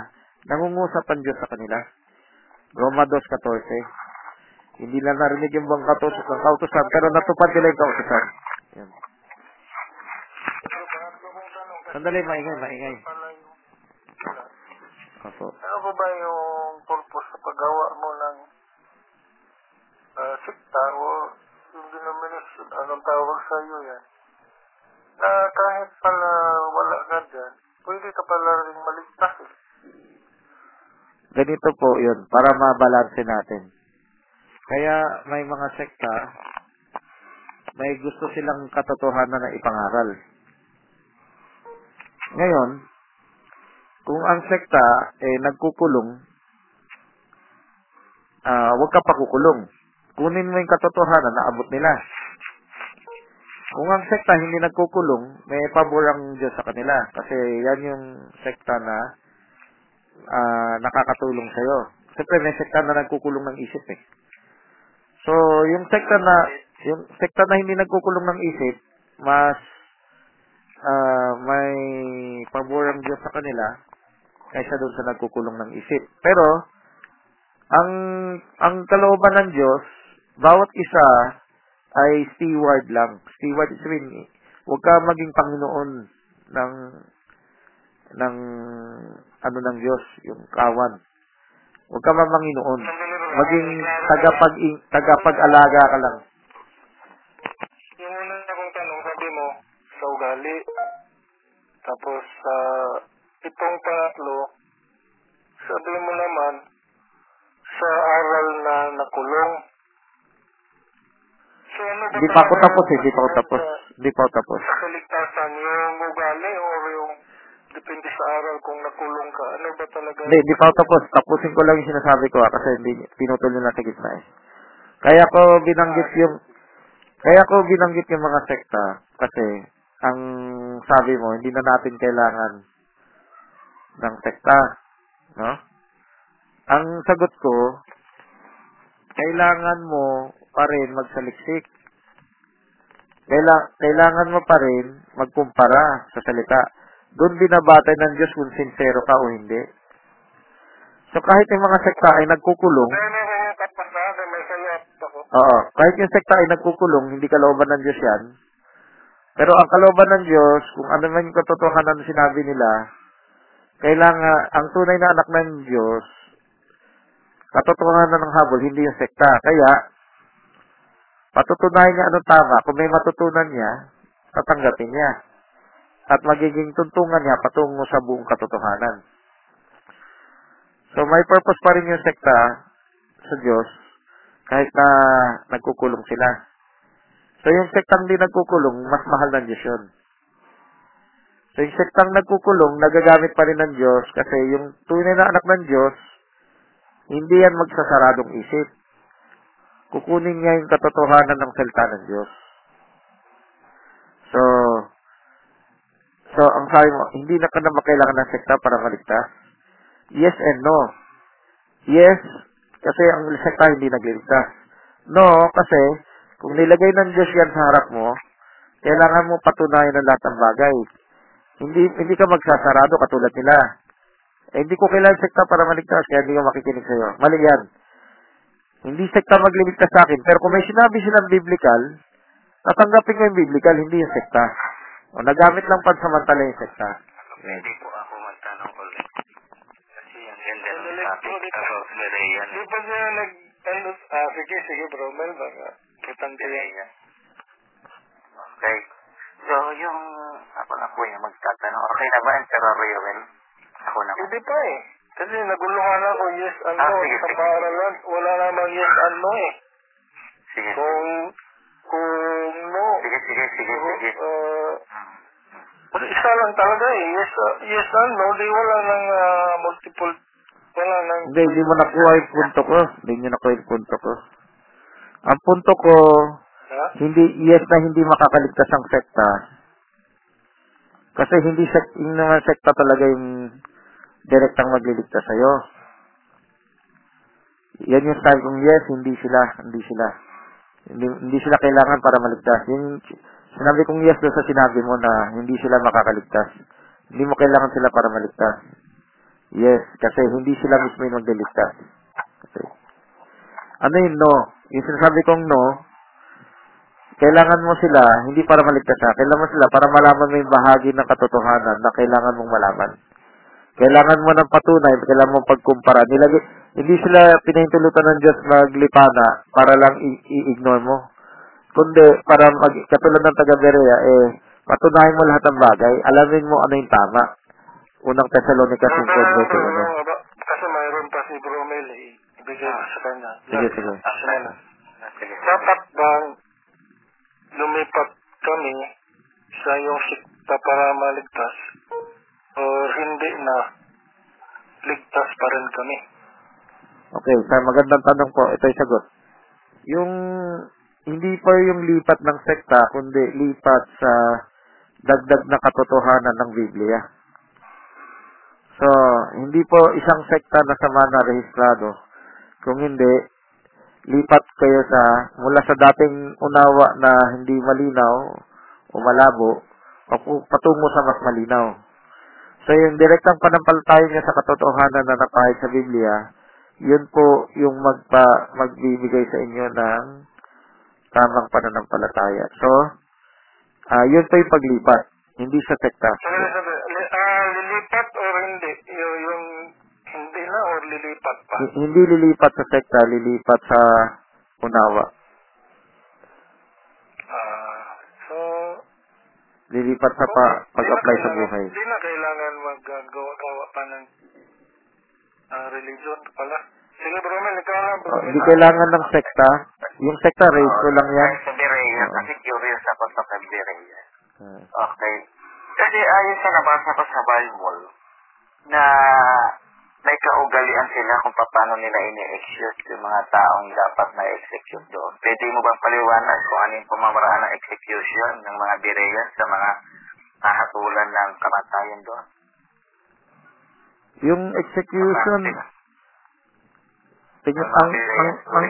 nangungusap ang Diyos sa kanila. Roma 2.14 hindi lang narinig yung bang kautos- ng kautosan pero natupad nila yung kautosan yan Pero pangatlo kong tanong, kasi sandali maingay maingay Opo. Ano ba ba yung purpose sa paggawa mo ng uh, sikta o yung denomination? Anong tawag sa iyo yan? Na kahit pala wala ka dyan, pwede ka pala rin maligtas eh. ganito po yun, para mabalanse natin. Kaya may mga sekta, may gusto silang katotohanan na ipangaral. Ngayon, kung ang sekta eh nagkukulong, ah wag ka pa kukulong. Kunin mo yung katotohanan na abot nila. Kung ang sekta hindi nagkukulong, may pabor ang Diyos sa kanila. Kasi yan yung sekta na ah nakakatulong sa'yo. Siyempre, may sekta na nagkukulong ng isip eh. So, yung sekta na, yung sekta na hindi nagkukulong ng isip, mas ah may pabor ang Diyos sa kanila kaysa doon sa nagkukulong ng isip. Pero, ang ang kalooban ng Diyos, bawat isa ay steward lang. Steward is mean, huwag ka maging Panginoon ng ng ano ng Diyos, yung kawan. Huwag ka mamanginoon. Maging tagapag tagapag-alaga ka lang. Yung una kong tanong, sabi mo, sa ugali. Tapos sa itong pangatlo, sabi mo naman, sa aral na nakulong. So ano ba Hindi pa ako tapos eh, hindi pa ako tapos. Hindi pa ako tapos. Sa kaligtasan, yung ugali or yung depende sa aral kung nakulong ka. Ano ba talaga? Hindi, hindi pa ako tapos. Tapusin ko lang yung sinasabi ko ah, kasi hindi pinutol nyo na sa gitna eh. Kaya ko binanggit yung kaya ko binanggit yung mga sekta kasi ang sabi mo, hindi na natin kailangan ng sekta, no? Ang sagot ko, kailangan mo pa rin magsaliksik. Kaila, kailangan mo pa rin magkumpara sa salita. Doon binabatay ng Diyos kung sincero ka o hindi. So kahit yung mga sekta ay nagkukulong, oo, kahit yung sekta ay nagkukulong, hindi kalooban ng Diyos yan. Pero ang kalooban ng Diyos, kung ano man yung katotohanan na sinabi nila, kailangan, ang tunay na anak ng Diyos, katotohanan ng habol, hindi yung sekta. Kaya, patutunayan niya anong tama. Kung may matutunan niya, tatanggapin niya. At magiging tuntungan niya patungo sa buong katotohanan. So, may purpose pa rin yung sekta sa Diyos kahit na nagkukulong sila. So, yung sektang di nagkukulong, mas mahal ng Diyos yun. So, yung sektang nagkukulong, nagagamit pa rin ng Diyos kasi yung tunay na anak ng Diyos, hindi yan magsasaradong isip. Kukunin niya yung katotohanan ng salita ng Diyos. So, so ang sabi mo, hindi na ka na makailangan ng sekta para maligtas? Yes and no. Yes, kasi ang sekta hindi nagliligtas. No, kasi kung nilagay ng Diyos yan sa harap mo, kailangan mo patunayan ng lahat ng bagay. Hindi hindi ka magsasarado katulad nila. Eh, hindi ko kailangan sekta para maligtas, kaya hindi ka makikinig sa'yo. Mali yan. Hindi sekta magliligtas sa akin. Pero kung may sinabi silang biblical, tatanggapin ko yung biblical, hindi yung sekta. O, nagamit lang pansamantala yung sekta. Pwede po ako magtanong ulit. Kasi ang ganda ng topic about Berean. Di ba niya nag... Ano, ah, sige, sige bro, Mel, baka kitang ko yan. Berean. Okay. So, yung ako na po yung magtatanong. Okay na ba ang Terror Royal? Ako na. Hindi pa eh. Kasi naguluhan ako, yes and Ah, sige, Sa sige. paaralan, wala namang yes and no eh. Sige. Kung, kung no, Sige, sige, sige, sige. uh, isa lang talaga eh. Yes, uh, yes and no, di wala nang ah, multiple, wala nang... Hindi, hindi mo nakuha yung punto ko. Hindi nyo nakuha yung punto ko. Ang punto ko, Ha? hindi, yes na hindi makakaligtas ang sekta. Kasi hindi sek, yung mga sekta talaga yung direktang magliligtas sa'yo. Yan yung sabi kong yes, hindi sila, hindi sila. Hindi, hindi sila kailangan para maligtas. Yung sinabi kong yes doon sa sinabi mo na hindi sila makakaligtas. Hindi mo kailangan sila para maligtas. Yes, kasi hindi sila mismo yung magliligtas. Okay. Ano yung no? Yung sinasabi kong no, kailangan mo sila, hindi para maligtas ka, kailangan mo sila para malaman mo yung bahagi ng katotohanan na kailangan mong malaman. Kailangan mo ng patunay, kailangan mo pagkumpara. Nilagay, hindi sila pinahintulutan ng Diyos maglipana para lang i-ignore mo. Kundi, para mag, katulad ng taga Berea, eh, patunayan mo lahat ng bagay, alamin mo ano yung tama. Unang Thessalonica 5, verse Pero, 1. ano, kasi mayroon pa si Bromel eh. Ko sa kanya. Sige, sige. Ano, Sige. dapat bang lumipat kami sa iyong sikta para maligtas or hindi na ligtas pa rin kami? Okay, sa magandang tanong po, ito yung sagot. Yung hindi pa yung lipat ng sekta, kundi lipat sa dagdag na katotohanan ng Biblia. So, hindi po isang sekta na sama na rehistrado. Kung hindi, lipat kayo sa, mula sa dating unawa na hindi malinaw o malabo, patungo sa mas malinaw. So, yung direktang panampalataya niya sa katotohanan na napahid sa Biblia, yun po yung magpa, magbibigay sa inyo ng tamang pananampalataya. So, ah yun po yung paglipat, hindi sa sekta. Sabi, li, ah, lilipat or hindi? Yung, yung lilipat pa? H- hindi lilipat sa sekta, lilipat sa unawa. Ah, so, Lilipat sa pa, pag-apply sa buhay. Hindi na kailangan maggawa-gawa pa ng ah, religion pala. Sige, Bromel, ikaw lang, Oh, Bromel. hindi kailangan ng sekta. Yung sekta, raise ko lang yan. Sa Oo. kasi curious ako sa Berea. Ah. Okay. Kasi ayon sa nabasa ko sa Bible, na may kaugalian sila kung paano nila ini-execute yung mga taong dapat na execute doon. Pwede mo bang paliwanag kung ano yung pamamaraan ng execution ng mga Berean sa mga nahatulan ng kamatayan doon? Yung execution, tingin, ang, ang, ang,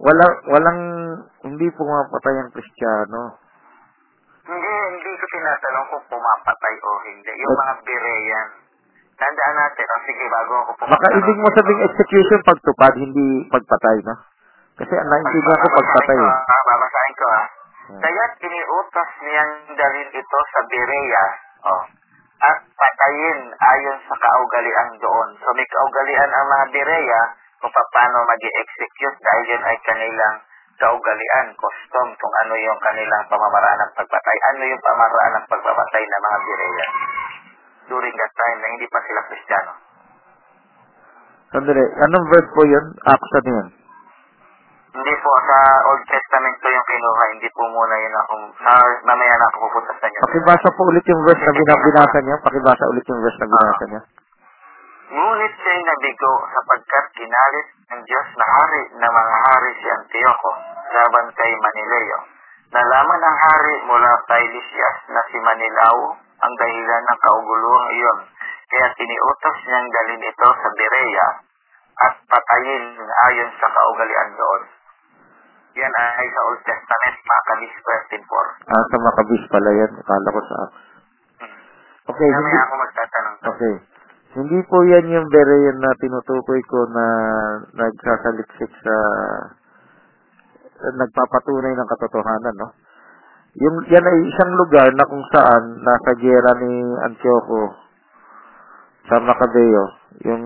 wala, walang, hindi pumapatay ang Kristiyano. Hindi, hindi ko tinatanong kung pumapatay o hindi. Yung mga Berean. Tandaan natin, o sige, bago ako pumunta. Baka ibig mo sabing execution pagtupad, hindi pagpatay, no? Kasi ang naintindihan ko pagpatay. eh. Ah, babasahin ko ah. Hmm. Kaya't iniutos niyang dalhin ito sa Berea, oh, at patayin ayon sa kaugalian doon. So may kaugalian ang mga Berea kung paano mag execute dahil yun ay kanilang kaugalian, custom, kung ano yung kanilang pamamaraan ng pagpatay. Ano yung pamamaraan ng pagpapatay ng mga Berea during that time na hindi pa sila Kristiyano. Sandali, anong verse po yun? Acts ano yun? Hindi po sa Old Testament ko yung kinuha, hindi po muna yun ako, sa, mamaya na ako pupunta sa inyo. Pakibasa po ulit yung verse na binabinasa niya. Pakibasa ulit yung verse na binasa niya. Ngunit siya'y nabigo sapagkat ginalit ng Diyos na hari na mga hari si Antioco laban kay Manileo. Nalaman ng hari mula kay Lysias na si Manilao ang dahilan ng kauguluhang iyon. Kaya tiniutos niyang dalhin ito sa Berea at patayin ayon sa kaugalian doon. Yan ay sa Old Testament, Maccabees 13.4. Ah, sa Maccabees pala yan. Akala ko sa Acts. Hmm. Okay, hindi, Mamaya ako magtatanong. okay. Hindi po yan yung Berean na tinutukoy ko na nagsasaliksik sa nagpapatunay ng katotohanan, no? Yung, yan ay isang lugar na kung saan nasa gera ni Antioco sa Macabeo, yung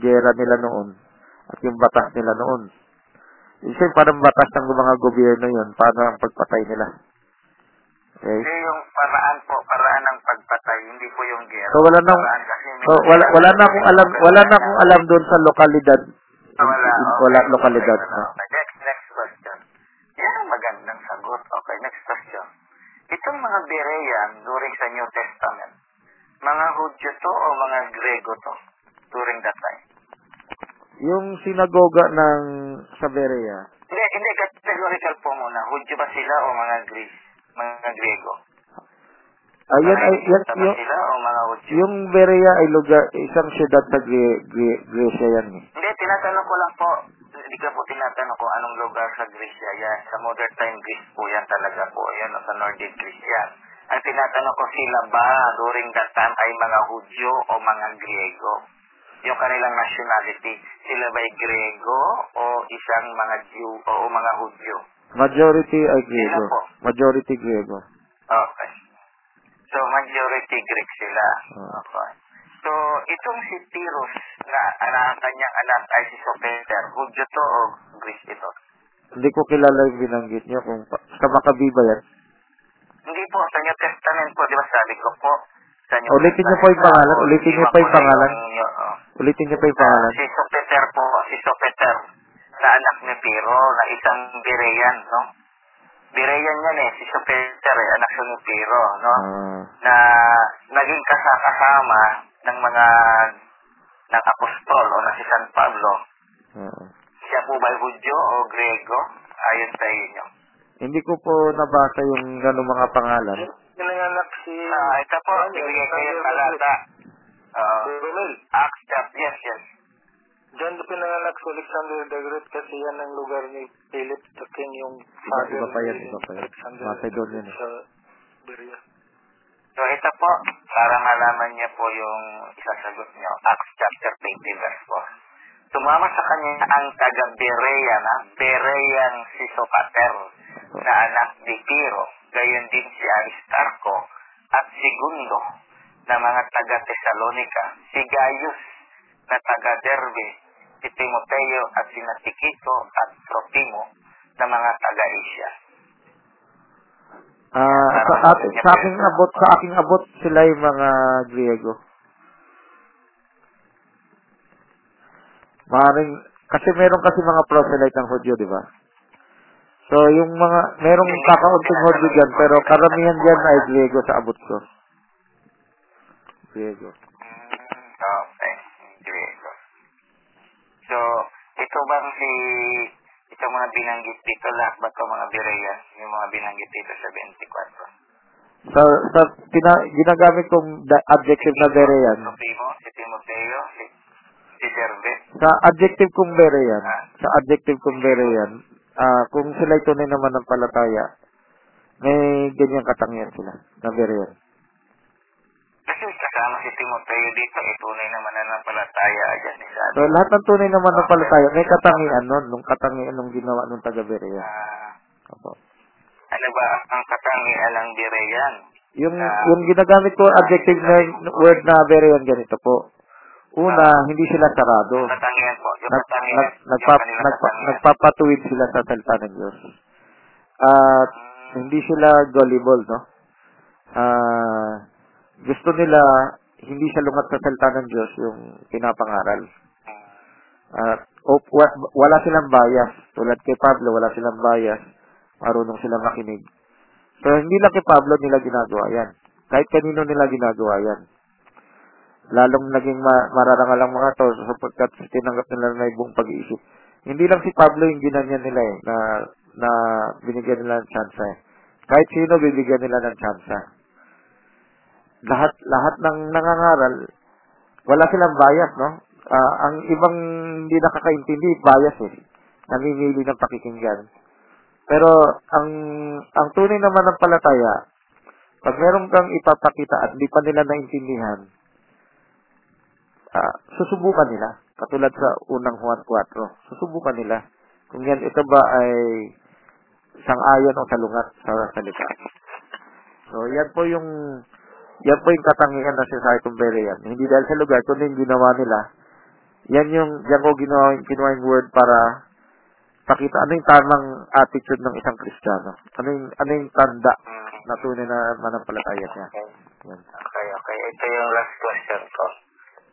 gera nila noon at yung batas nila noon. Isa yung parang batas ng mga gobyerno yun, paano ang pagpatay nila. Okay? Hindi yung paraan po, paraan ng pagpatay, hindi po yung gera. So wala may- so wala wala na akong alam wala na akong alam doon sa lokalidad. Wala, okay. wala lokalidad. Okay, ah. okay. Next, next question. Yan ang magandang sagot. Okay, next question. Itong mga Berean during sa New Testament, mga Hudyo to o mga Grego to during that time? Yung sinagoga ng sa Berea, Hindi, hindi, categorical po muna. Hudyo ba sila o mga Greece? Mga Grego? Ayan ay yan, yung, sila o mga Hudyo? yung Berea ay lugar, isang syudad sa Gre- Gre- Grecia yan eh. Hindi, tinatanong ko lang po. Hindi ka po tinatanong ko anong lugar sa Greece yan. Sa modern time Greece po yan talaga po. Yan, sa Nordic Greece yan. Ang tinatanong ko sila ba during that time ay mga Hudyo o mga Griego? Yung kanilang nationality. Sila ba ay Griego o isang mga Jew o mga Hudyo? Majority ay Griego. Sila po. Majority Griego. Okay. So, majority Greek sila. Ah. Okay. So, itong si Pyrrhus na anak kanyang anak ay si Sopater, Hudyo to o Greece ito? Hindi ko kilala yung binanggit niyo kung sa Makabi ba yan. Hindi po, sa New Testament po, di ba sabi ko po, sa New Ulitin niyo po yung pangalan, ulitin niyo pa yung pangalan. oh. Ulitin niyo pa yung pangalan. si Sopater po, si Sopater, na anak ni Pyrrho, na isang Berean, no? Berean yan eh, si Sopater eh, anak siya ni Pyrrho, no? Ah, na naging kasakasama ng mga ng apostol o na si San Pablo. ah. Siya po ba Hudyo o Grego? Ayon sa inyo. Hindi ko po nabasa yung gano'ng mga pangalan. Pinanganak si... Ah, ito po, bibigay ko yung talata. Uh. Acts chapter, yes, yes. Diyan pinanganak si Alexander the Great kasi yan ang lugar ni Philip the King, yung Iba, father iba pa yan, ni iba pa yan. Alexander Macedonian eh. sa Berea. So ito po, para malaman niyo po yung isasagot niyo, Acts chapter 20 verse 4. Sumama sa kanya ang taga Berea na Berean si Sopater na anak ni Piro, gayon din si Aristarco at si Gundo na mga taga Thessalonica, si Gaius na taga Derbe, si Timoteo at si Tikito at Tropimo na mga taga Asia. Ah, sa, at, sa aking abot, sa aking abot sila yung mga Griego. Maring, kasi meron kasi mga proselyte ng Hudyo, di ba? So, yung mga, merong kakaunting Hudyo dyan, pero karamihan dyan ay Griego sa abot ko. Griego. Mm, okay. Griego. So, ito bang si ito mga binanggit dito lahat ba ito mga Berea? Yung mga binanggit dito sa 24. Sa, sa pina, ginagamit kong da- adjective na Berean, Tropimo, si Timoteo, si, si Derbe. sa adjective kong Berean, sa adjective kong Berean, ah kung sila tunay naman ng palataya, may ganyang katangian sila na Berean. Kasi kasama si Timoteo dito, eh, tunay naman na napalataya dyan ni Sabi. So, lahat ng tunay naman ng palataya, may katangian nun, nung katangian nung ginawa nung taga Berean. Ah, Opo. ano ba ang katangian ng Berean? Yung, yung ginagamit ko adjective na word na Berean, ganito po. Una, hindi sila sarado. Katangian po. Yung nag, katangian. nag, yung nagpa, katangian. nagpapatuwid sila sa salita ng Diyos. At hindi sila gullible, no? Ah, gusto nila hindi siya lungat sa salita ng Diyos yung pinapangaral. At o, wa- wala silang bias. Tulad kay Pablo, wala silang bias. Marunong silang makinig. So, hindi lang kay Pablo nila ginagawa yan. Kahit kanino nila ginagawa yan lalong naging ma- mararangal ang mga to sapagkat tinanggap nila na ibang pag-iisip. Hindi lang si Pablo yung ginanyan nila eh, na, na binigyan nila ng chance eh. Kahit sino bibigyan nila ng chance. Lahat, lahat ng nangangaral, wala silang bias, no? Ah, ang ibang hindi nakakaintindi, bias eh. Namimili ng pakikinggan. Pero, ang, ang tunay naman ng palataya, pag meron kang ipapakita at hindi pa nila naintindihan, ah, susubukan nila. Katulad sa unang Juan 4. Susubukan nila. Kung yan, ito ba ay sang-ayon o salungat sa salita. So, yan po yung yan po yung katangian ng of Berean. Hindi dahil sa lugar, kundi yung ginawa nila. Yan yung, yan ko ginawa, ginawa yung word para pakita ano yung tamang attitude ng isang Kristiyano. Ano yung, ano yung tanda na tunay na manampalataya niya. Okay. Yan. Okay, okay. Ito yung last question ko.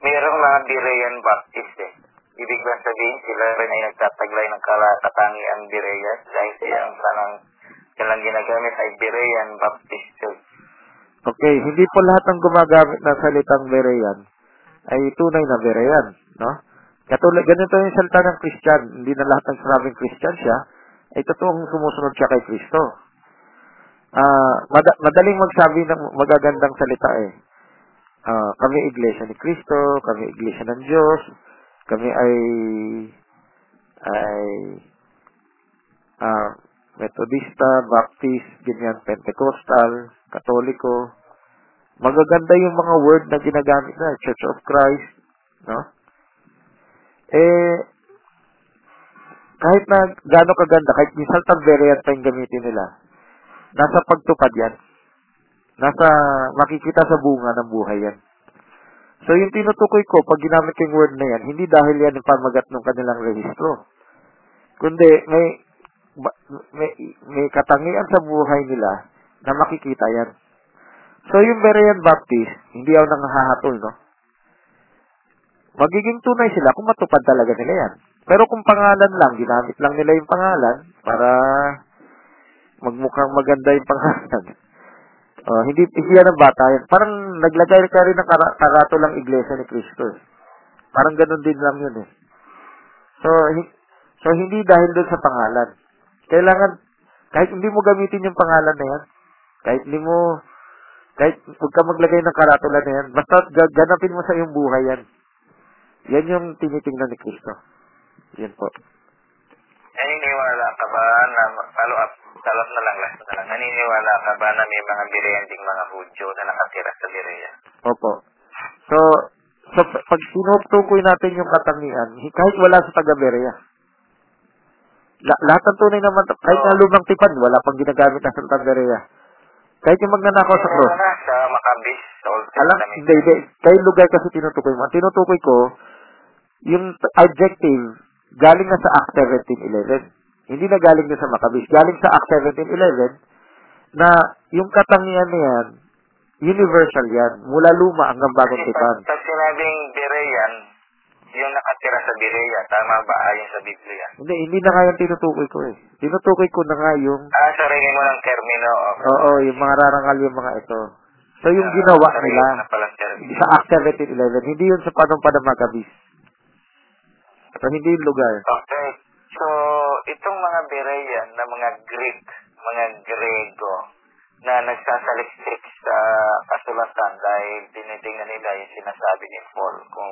Mayroong mga Berean Baptist eh. Ibig ba sabihin sila rin ay nagtataglay ng kalakatangian Berean dahil sila ang sanang silang ginagamit ay Berean Baptist Church. Okay, hindi po lahat ng gumagamit ng salitang Berean ay tunay na Berean, no? Katulad, ganito yung salita ng Christian. Hindi na lahat ng sinabing Christian siya ay totoong sumusunod siya kay Kristo. ah mada- madaling magsabi ng magagandang salita eh. Ah, kami iglesia ni Kristo, kami iglesia ng Diyos, kami ay ay ah Metodista, Baptist, ganyan, Pentecostal, Katoliko. Magaganda yung mga word na ginagamit na Church of Christ, no? Eh, kahit na gaano kaganda, kahit minsan tagberian pa yung gamitin nila, nasa pagtupad yan. Nasa, makikita sa bunga ng buhay yan. So, yung tinutukoy ko, pag ginamit ko yung word na yan, hindi dahil yan yung pamagat ng kanilang rehistro. Kundi, may, may, may katangian sa buhay nila na makikita yan. So, yung Berean Baptist, hindi ako nanghahatol, no? Magiging tunay sila kung matupad talaga nila yan. Pero kung pangalan lang, ginamit lang nila yung pangalan para magmukhang maganda yung pangalan. Oh, hindi yan ang bata yan. Parang naglagay ka rin ng kara- karato lang iglesia ni Cristo. eh. Parang ganun din lang yun eh. So, hi- so hindi dahil doon sa pangalan. Kailangan, kahit hindi mo gamitin yung pangalan na yan, kahit hindi mo, kahit huwag ka maglagay ng karatula na yan, basta ga- ganapin mo sa iyong buhay yan. Yan yung tinitingnan ni Kristo. Yan po. Naniniwala ka ba na, follow up, up na lang, last na lang. Naniniwala ka ba na may mga bireyanding mga Hudyo na nakatira sa Berea? Opo. So, so pag tinutukoy natin yung katangian, hi- kahit wala sa taga-Berea, la- lahat ng tunay naman, kahit na lumang tipan, wala pang ginagamit na sa taga-Berea. Kahit yung magnanakaw sa cross. na sa Maccabees, sa Old Alam, hindi, hindi. Kayo lugar kasi tinutukoy mo. Ang tinutukoy ko, yung adjective, galing na sa Act 17.11. Hindi na galing na sa Maccabees. Galing sa Act 17.11 na yung katangian na yan, universal yan. Mula luma hanggang bagong tipan. pag, sinabing nakatira sa Berea, tama ba ayon sa Biblia? Hindi, hindi na nga yung tinutukoy ko eh. Tinutukoy ko na nga yung, Ah, sarili mo ng termino. oo, yung mga rarangal yung mga ito. So, yung Ah, ginawa nila sa Act 17.11, hindi yun sa panumpa ng Maccabees. So, hindi yung lugar. Okay. So, itong mga Berean na mga Greek, mga Grego, na nagsasaliksik sa kasulatan dahil tinitingnan nila yung sinasabi ni Paul kung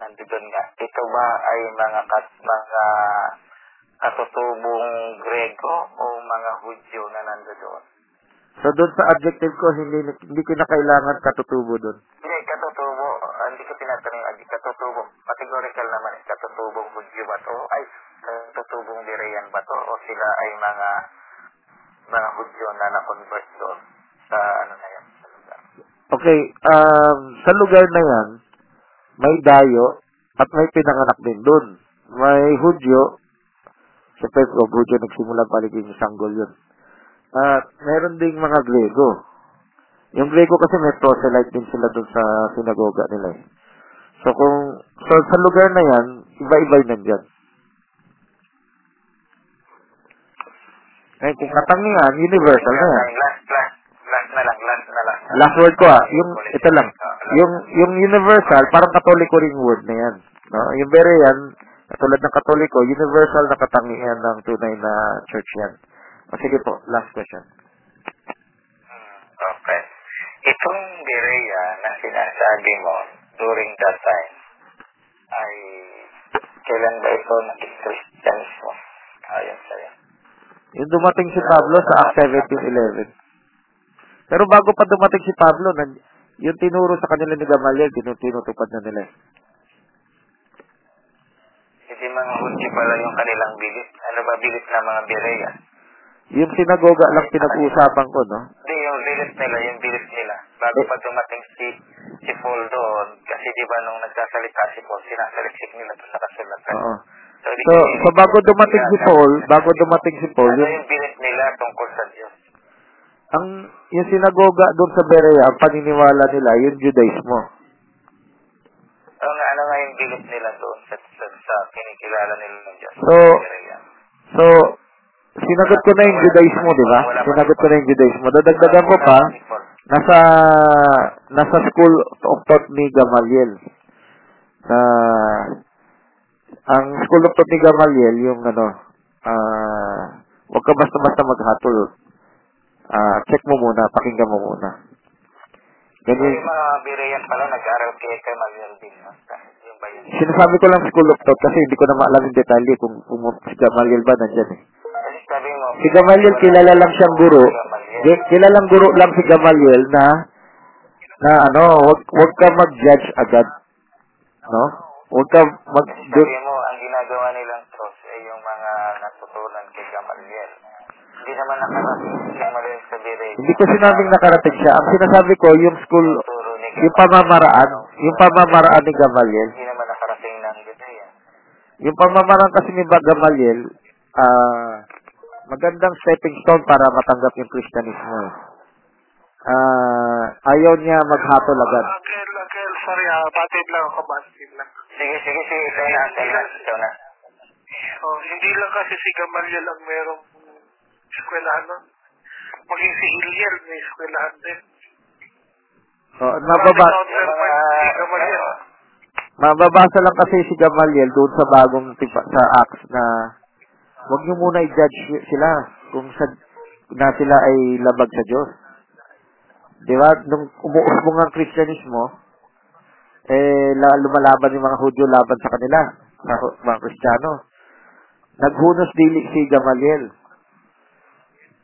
nandoon nga. Ito ba ay mga kat, mga katutubong Grego o mga Hudyo na nandoon? So, doon sa adjective ko, hindi, hindi ko na kailangan katutubo doon. Hindi, katutubo. Ah, Hindi ko tinatanong yung katutubo. Categorical naman. eh. Katutubong Hudyo ba to? Ay, katutubong Berean ba to? O sila ay mga mga Hudyo na na-convert doon sa ano na yan, sa lugar. Okay, um, sa lugar na yan, may dayo at may pinanganak din doon. May Hudyo, siyempre kung Hudyo nagsimula paligid yung sanggol yun. At meron ding mga Grego. Yung Grego kasi may proselyte din sila doon sa sinagoga nila eh. So kung so sa lugar na yan, iba-iba yung nandyan. Eh, kung katangian, universal na yan. Last, last, last na lang, last na lang. Last word ko ah, yung ito lang. Yung yung universal parang katoliko ring word na yan. No? Yung Berean, katulad ng katoliko, universal na katangian ng tunay na church yan. O sige po, last question. Hmm, Okay. Itong Berea na sinasabi mo during that time ay kailan ba ito naging Christianismo? Ayon sa'yo. Yung dumating si Pablo sa Acts 17.11. Pero bago pa dumating si Pablo, yung tinuro sa kanila ni Gamaliel, tinu- tinutupad na nila. eh. Hindi mga Hudyo pala yung kanilang bilit. Ano ba bilit ng mga Berea? Yung sinagoga lang pinag-uusapan ko, no? Hindi, yung bilit nila, yung bilit nila. Bago pa dumating si si Paul doon, kasi di ba nung nagsasalita si Paul, sinasaliksik nila to sa kasulatan. Oo. So, So, so bago dumating si Paul, bago dumating si Paul, Ano yung, bilit nila tungkol sa Diyos? Ang yung sinagoga doon sa Berea, ang paniniwala nila, yung Judaismo. Nga, ano nga yung bilit nila doon sa, sa, sa kinikilala nila ng Diyos? So-. So, sinagot ko na yung Judaismo, di ba? Sinagot ko na yung Judaismo. Dadagdagan ko pa, nasa nasa school of thought ni Gamaliel. Na ang school of thought ni Gamaliel yung ano, ah, wag ka basta-basta maghatol. Ah, check mo muna, pakinggan mo muna. Ganyan, yung mga Berean pala, nag-aral kay Kamalian din. No? Yung ba yun? sinasabi ko lang school of thought kasi hindi ko na maalam yung detalye kung, kung si Gamaliel ba nandyan eh. Kasi sabi mo, Si Gamaliel, kilala lang siyang guro. Kilalang guro lang si Gamaliel na na ano, wag, wag ka mag-judge agad. No? Wag ka mag Sabi mo, ang ginagawa nilang cross ay yung mga natutunan kay Gamaliel. Hindi naman nakarating si Gamaliel sa Berean. Hindi ko sinabing nakarating siya. Ang sinasabi ko, yung school, yung pamamaraan, yung pamamaraan ni Gamaliel, Hindi naman nakarating ng Berean. yung pamamaraan kasi ni Gamaliel, ah, magandang stepping stone para matanggap yung Kristyanismo. Ah, ayaw niya maghatol agad. Uncle, Uncle, sorry ha, batid lang ako, batid lang. Sige, sige, sige. Ikaw na, ikaw na. Oh, hindi lang kasi si Gamaliel ang merong eskwelahan nun. Maging si Hiliel may eskwelahan din. So, mababa, Marami counterpart si Gamaliel. mababasa lang kasi si Gamaliel doon sa bagong tipa, sa Acts na wag niyo muna i-judge sila kung sa, na sila ay labag sa Diyos. Di ba? Nung umuusbong ang Kristyanismo, eh, la, lumalaban yung mga Hudyo laban sa kanila, sa mga Kristiyano. Naghunos dili si Gamaliel.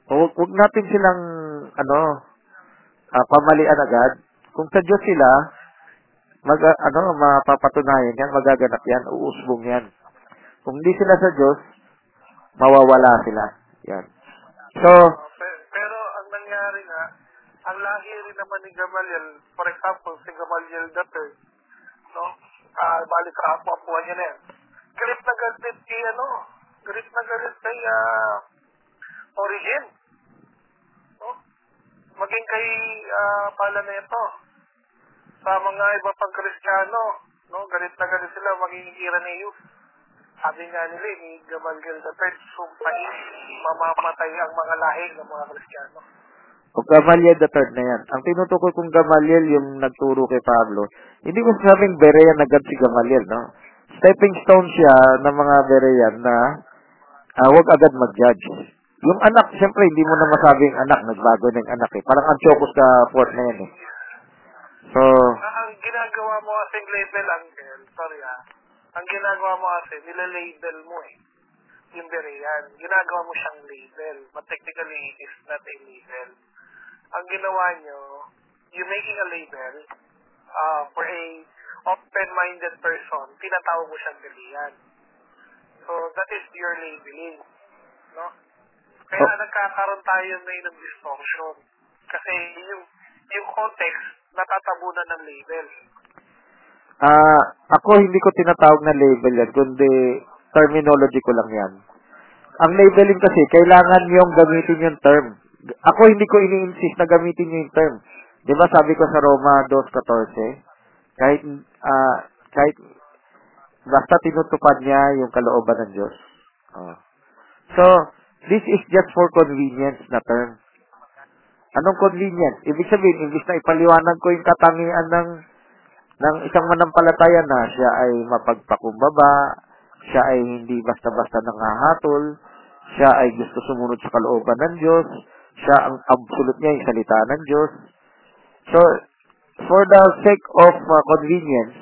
Huwag, huwag natin silang, ano, ah, pamalian agad. Kung sa Diyos sila, mag, ano, mapapatunayan yan, magaganap yan, uusbong yan. Kung hindi sila sa Diyos, mawawala sila. Yan. So, Pe- Pero ang nangyari nga, ang lahi rin naman ni Gamaliel, for example, si Gamaliel III, no? Ah, balik sa apo-apuan niya na yan. Galit na galit kay ano, galit na galit kay ah, origin. Maging kay ah, pala na ito. Sa mga iba pang Kristiyano, no? galit na galit sila maging Irenaeus. Sabi nga nila, eh, ni Gamaliel III, sumpain, mamamatay ang mga lahi ng mga Kristiyano. o Gamaliel the third na yan. Ang tinutukoy kong Gamaliel yung nagturo kay Pablo, hindi ko sabing Berean agad si Gamaliel, no? Stepping stone siya ng mga Berean na ah, huwag agad mag-judge. Yung anak, siyempre, hindi mo na masabing anak, nagbago na yung anak eh. Parang Antiochus ka fourth na yan eh. So, Ah, ang ginagawa mo kasi label, Uncle, sorry ah. Ang ginagawa mo kasi, nila-label mo eh. Yung Berean. Ginagawa mo siyang label. But technically, it is not a label. Ang ginawa nyo, you making a label uh, for a open-minded person, tinatawag mo siyang Berean. So, that is your labeling. No? Kaya Oh. nagkakaroon tayo ngayon ng distortion. Kasi yung, yung context, natatabunan ng label. ah, ako hindi ko tinatawag na label yan, kundi terminology ko lang yan. Ang labeling kasi, kailangan yung gamitin yung term. Ako hindi ko ini-insist na gamitin yung term. Di ba sabi ko sa Roma 2.14, kahit, ah, kahit, basta tinutupad niya yung kalooban ng Diyos. Oh. So, this is just for convenience na term. Anong convenience? Ibig sabihin, imbis na ipaliwanag ko yung katangian ng ng isang manampalataya na siya ay mapagpakumbaba, siya ay hindi basta-basta nangahatol, siya ay gusto sumunod sa kalooban ng Diyos, siya ang absolute niya yung salita ng Diyos. So, for the sake of uh, convenience,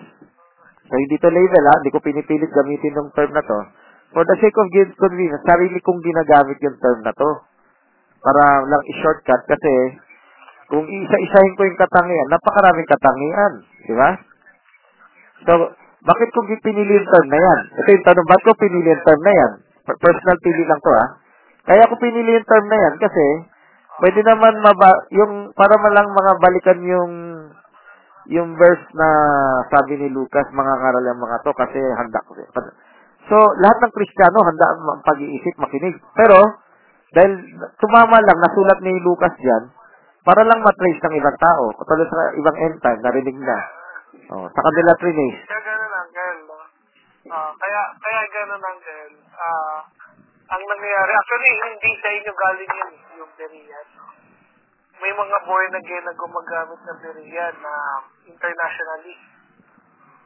so hindi to label ha, hindi ko pinipilit gamitin yung term na to. For the sake of convenience, sarili kong ginagamit yung term na to. Para lang i-shortcut kasi kung isa-isahin ko yung katangian, napakaraming katangian. Di ba? So, bakit ko pinili yung term na yan? Ito yung tanong, bakit ko pinili yung term na yan? Per- Personal pili lang to ha. Kaya ko pinili yung term na yan kasi pwede naman maba, yung, para malang mga balikan yung yung verse na sabi ni Lucas, mga ang mga to kasi handa ko. So, lahat ng Kristiyano handa ang pag-iisip, makinig. Pero, dahil tumama lang, nasulat ni Lucas diyan, para lang matrace ng ibang tao. Katulad sa ibang end time, narinig na. Oh, sa kanila trinace. Kaya ganun, Uncle. No? Ah, kaya, kaya ganun, Uncle. Ah, ang nangyayari, actually, hindi sa inyo galing yun, yung Berean. May mga born again na gumagamit ng Berean na internationally.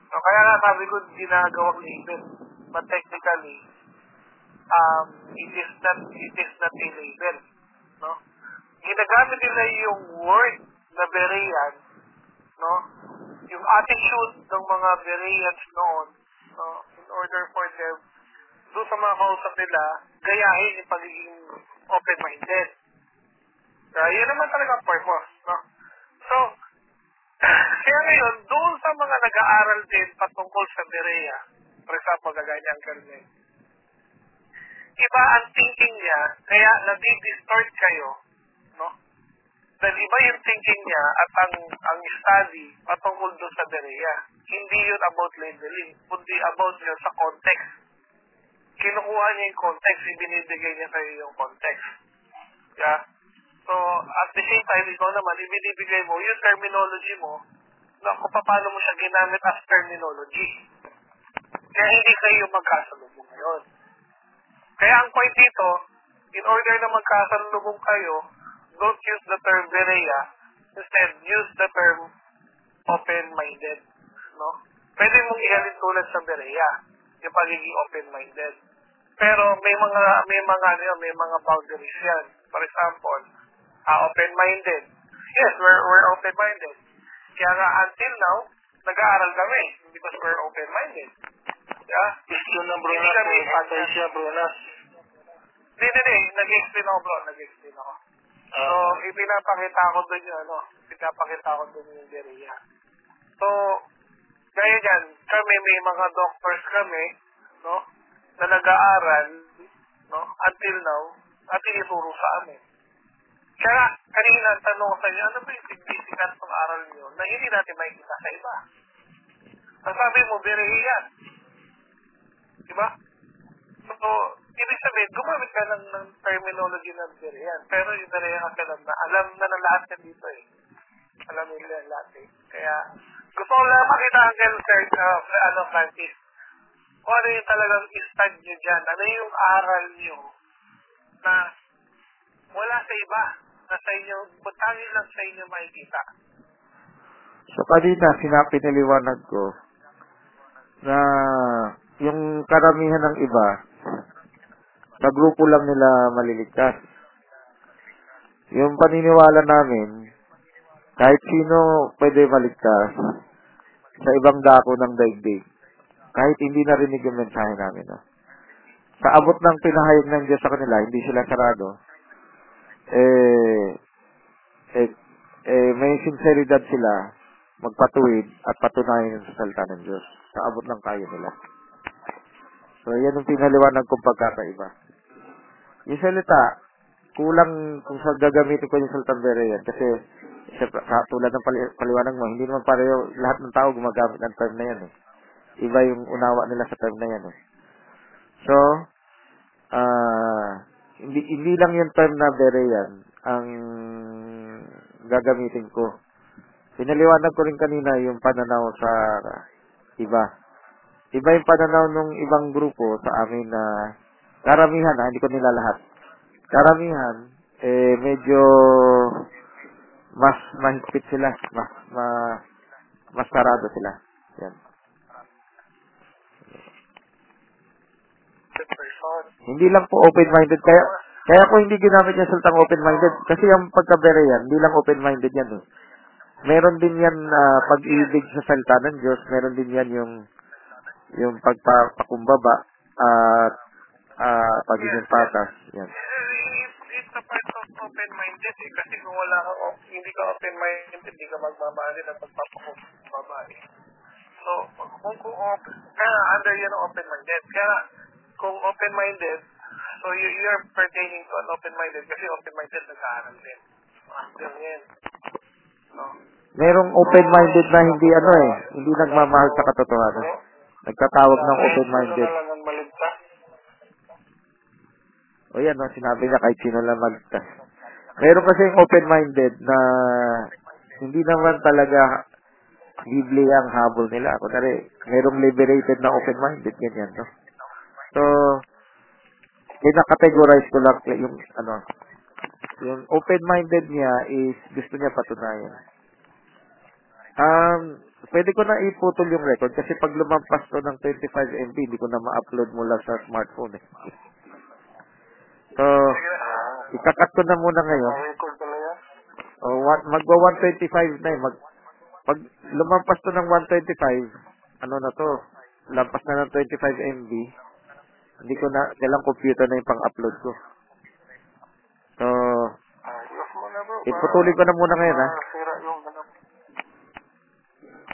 So, kaya nga sabi ko, ginagawang label. But technically, um, it is not, it is not a label. No? ginagamit nila yung word na Berean, no? Yung attitude ng mga Bereans noon, no? In order for them, doon sa mga kausap nila, gayahin yung pagiging open-minded. Kaya yun naman talaga purpose, no? So, kaya ngayon, doon sa mga nag-aaral din patungkol sa Berea, kagaya ni Uncle Ned, iba ang thinking niya, kaya nadi-distort kayo, no? Dahil iba yung thinking niya at ang ang study patungkol doon sa Berea. Hindi yun about labeling, kundi about yun sa context. Kinukuha niya yung context, ibinibigay niya sa'yo yung context. Yeah? So, at the same time, ikaw naman, ibinibigay mo yung terminology mo na kung paano mo siya ginamit as terminology. Kaya hindi kayo magkasalubong ngayon. Kaya ang point dito, in order na magkasalubong kayo, don't use the term Berea. Instead, use the term open-minded. No? Pwede mong ihalin tulad sa Berea, yung pagiging open-minded. Pero may mga may mga ano may mga boundaries yan. For example, ah, open-minded. Yes, we're, we're open-minded. Kaya nga until now, nag-aaral kami because we're open-minded. Issue na Hindi Brunas, eh. Hantay siya, Brunas. Hindi, hindi, hindi. Nag-explain ako, bro. Nag-explain ako. So, Ah, ipinapakita ko doon yung ano, pinapakita ko doon yung Berea. So, gaya yan, kami, may mga doctors kami, no, na nag-aaral, no, until now, at tinuturo sa amin. Kaya, kanina ang tanong sa inyo, ano ba yung significance ng aral nyo na hindi natin makikita sa iba? Ang sabi mo, Berea yan. Diba? So, ibig sabihin, gumamit ka ng, ng terminology ng Berean. Pero yung Berean kasi alam na, alam na ng lahat yan dito eh. Alam nila lahat eh. Kaya, gusto ko lang makita ang Sir, uh, ano, Francis, kung ano yung talagang stand nyo dyan. Ano yung aral nyo na wala sa iba. Na sa inyo, butangin lang sa inyo makikita. So kanina, sinapiniliwanag ko na yung karamihan ng iba, sa grupo lang nila maliligtas. Yung paniniwala namin, kahit sino pwede maligtas sa ibang dako ng daigdig, kahit hindi narinig yung mensahe namin. No? Sa abot ng pinahayag ng Diyos sa kanila, hindi sila sarado, eh, eh, eh, may sinseridad sila magpatuwid at patunayan sa salita ng Diyos sa abot ng kaya nila. So, yan yung pinaliwanag kong pagkakaiba. Yung salita, kulang kung sa gagamitin ko yung salitang Berean kasi siyempre, sa, tulad ng pali, paliwanag mo, hindi naman pareho lahat ng tao gumagamit ng term na yan eh. Iba yung unawa nila sa term na yan eh. So, ah hindi, hindi lang yung term na Berean ang gagamitin ko. Pinaliwanag ko rin kanina yung pananaw sa iba. Iba yung pananaw ng ibang grupo sa amin na karamihan, ha, hindi ko nila lahat. Karamihan, eh, medyo mas mahigpit sila, mas, ma, mas sarado sila. Yan. Hindi lang po open-minded. Kaya, kaya ko hindi ginamit yung salitang open-minded. Kasi yung pagkabere yan, hindi lang open-minded yan eh. Meron din yan na pag-ibig sa salita ng Diyos. Meron din yan yung yung pagpapakumbaba at uh, pagiging patas. Yan. It's, a part of open-minded eh. Kasi kung wala ka, hindi ka open-minded, hindi ka magmamahali at magpapakumbaba eh. So, kung, kung open, kaya under yan ang open-minded. Kaya, kung open-minded, so you, you're pertaining to an open-minded kasi open-minded nag-aaral din. After yan. No? Merong open-minded na hindi ano eh, hindi nagmamahal sa katotohanan. Nagtatawag ng open-minded. Ano lang ang maligtas? O yan, sinabi niya kahit sino lang magtas. Meron kasi yung open-minded na hindi naman talaga Biblia ang habol nila. Kunwari, merong liberated na open-minded, ganyan, no? So, kinakategorize ko lang yung, ano, yung open-minded niya is gusto niya patunayan. Um, pwede ko na iputol yung record kasi pag lumampas to ng 25 MB, hindi ko na ma-upload mula sa smartphone eh. So, ikakat ko na muna ngayon. Record pala yan. O, one, magwa 125 na eh. Mag, pag lumampas to ng 125, ano na to, lampas na ng 25 MB, hindi ko na, kailang computer na yung pang-upload ko. So, iputuloy ko na muna ngayon ha. Sira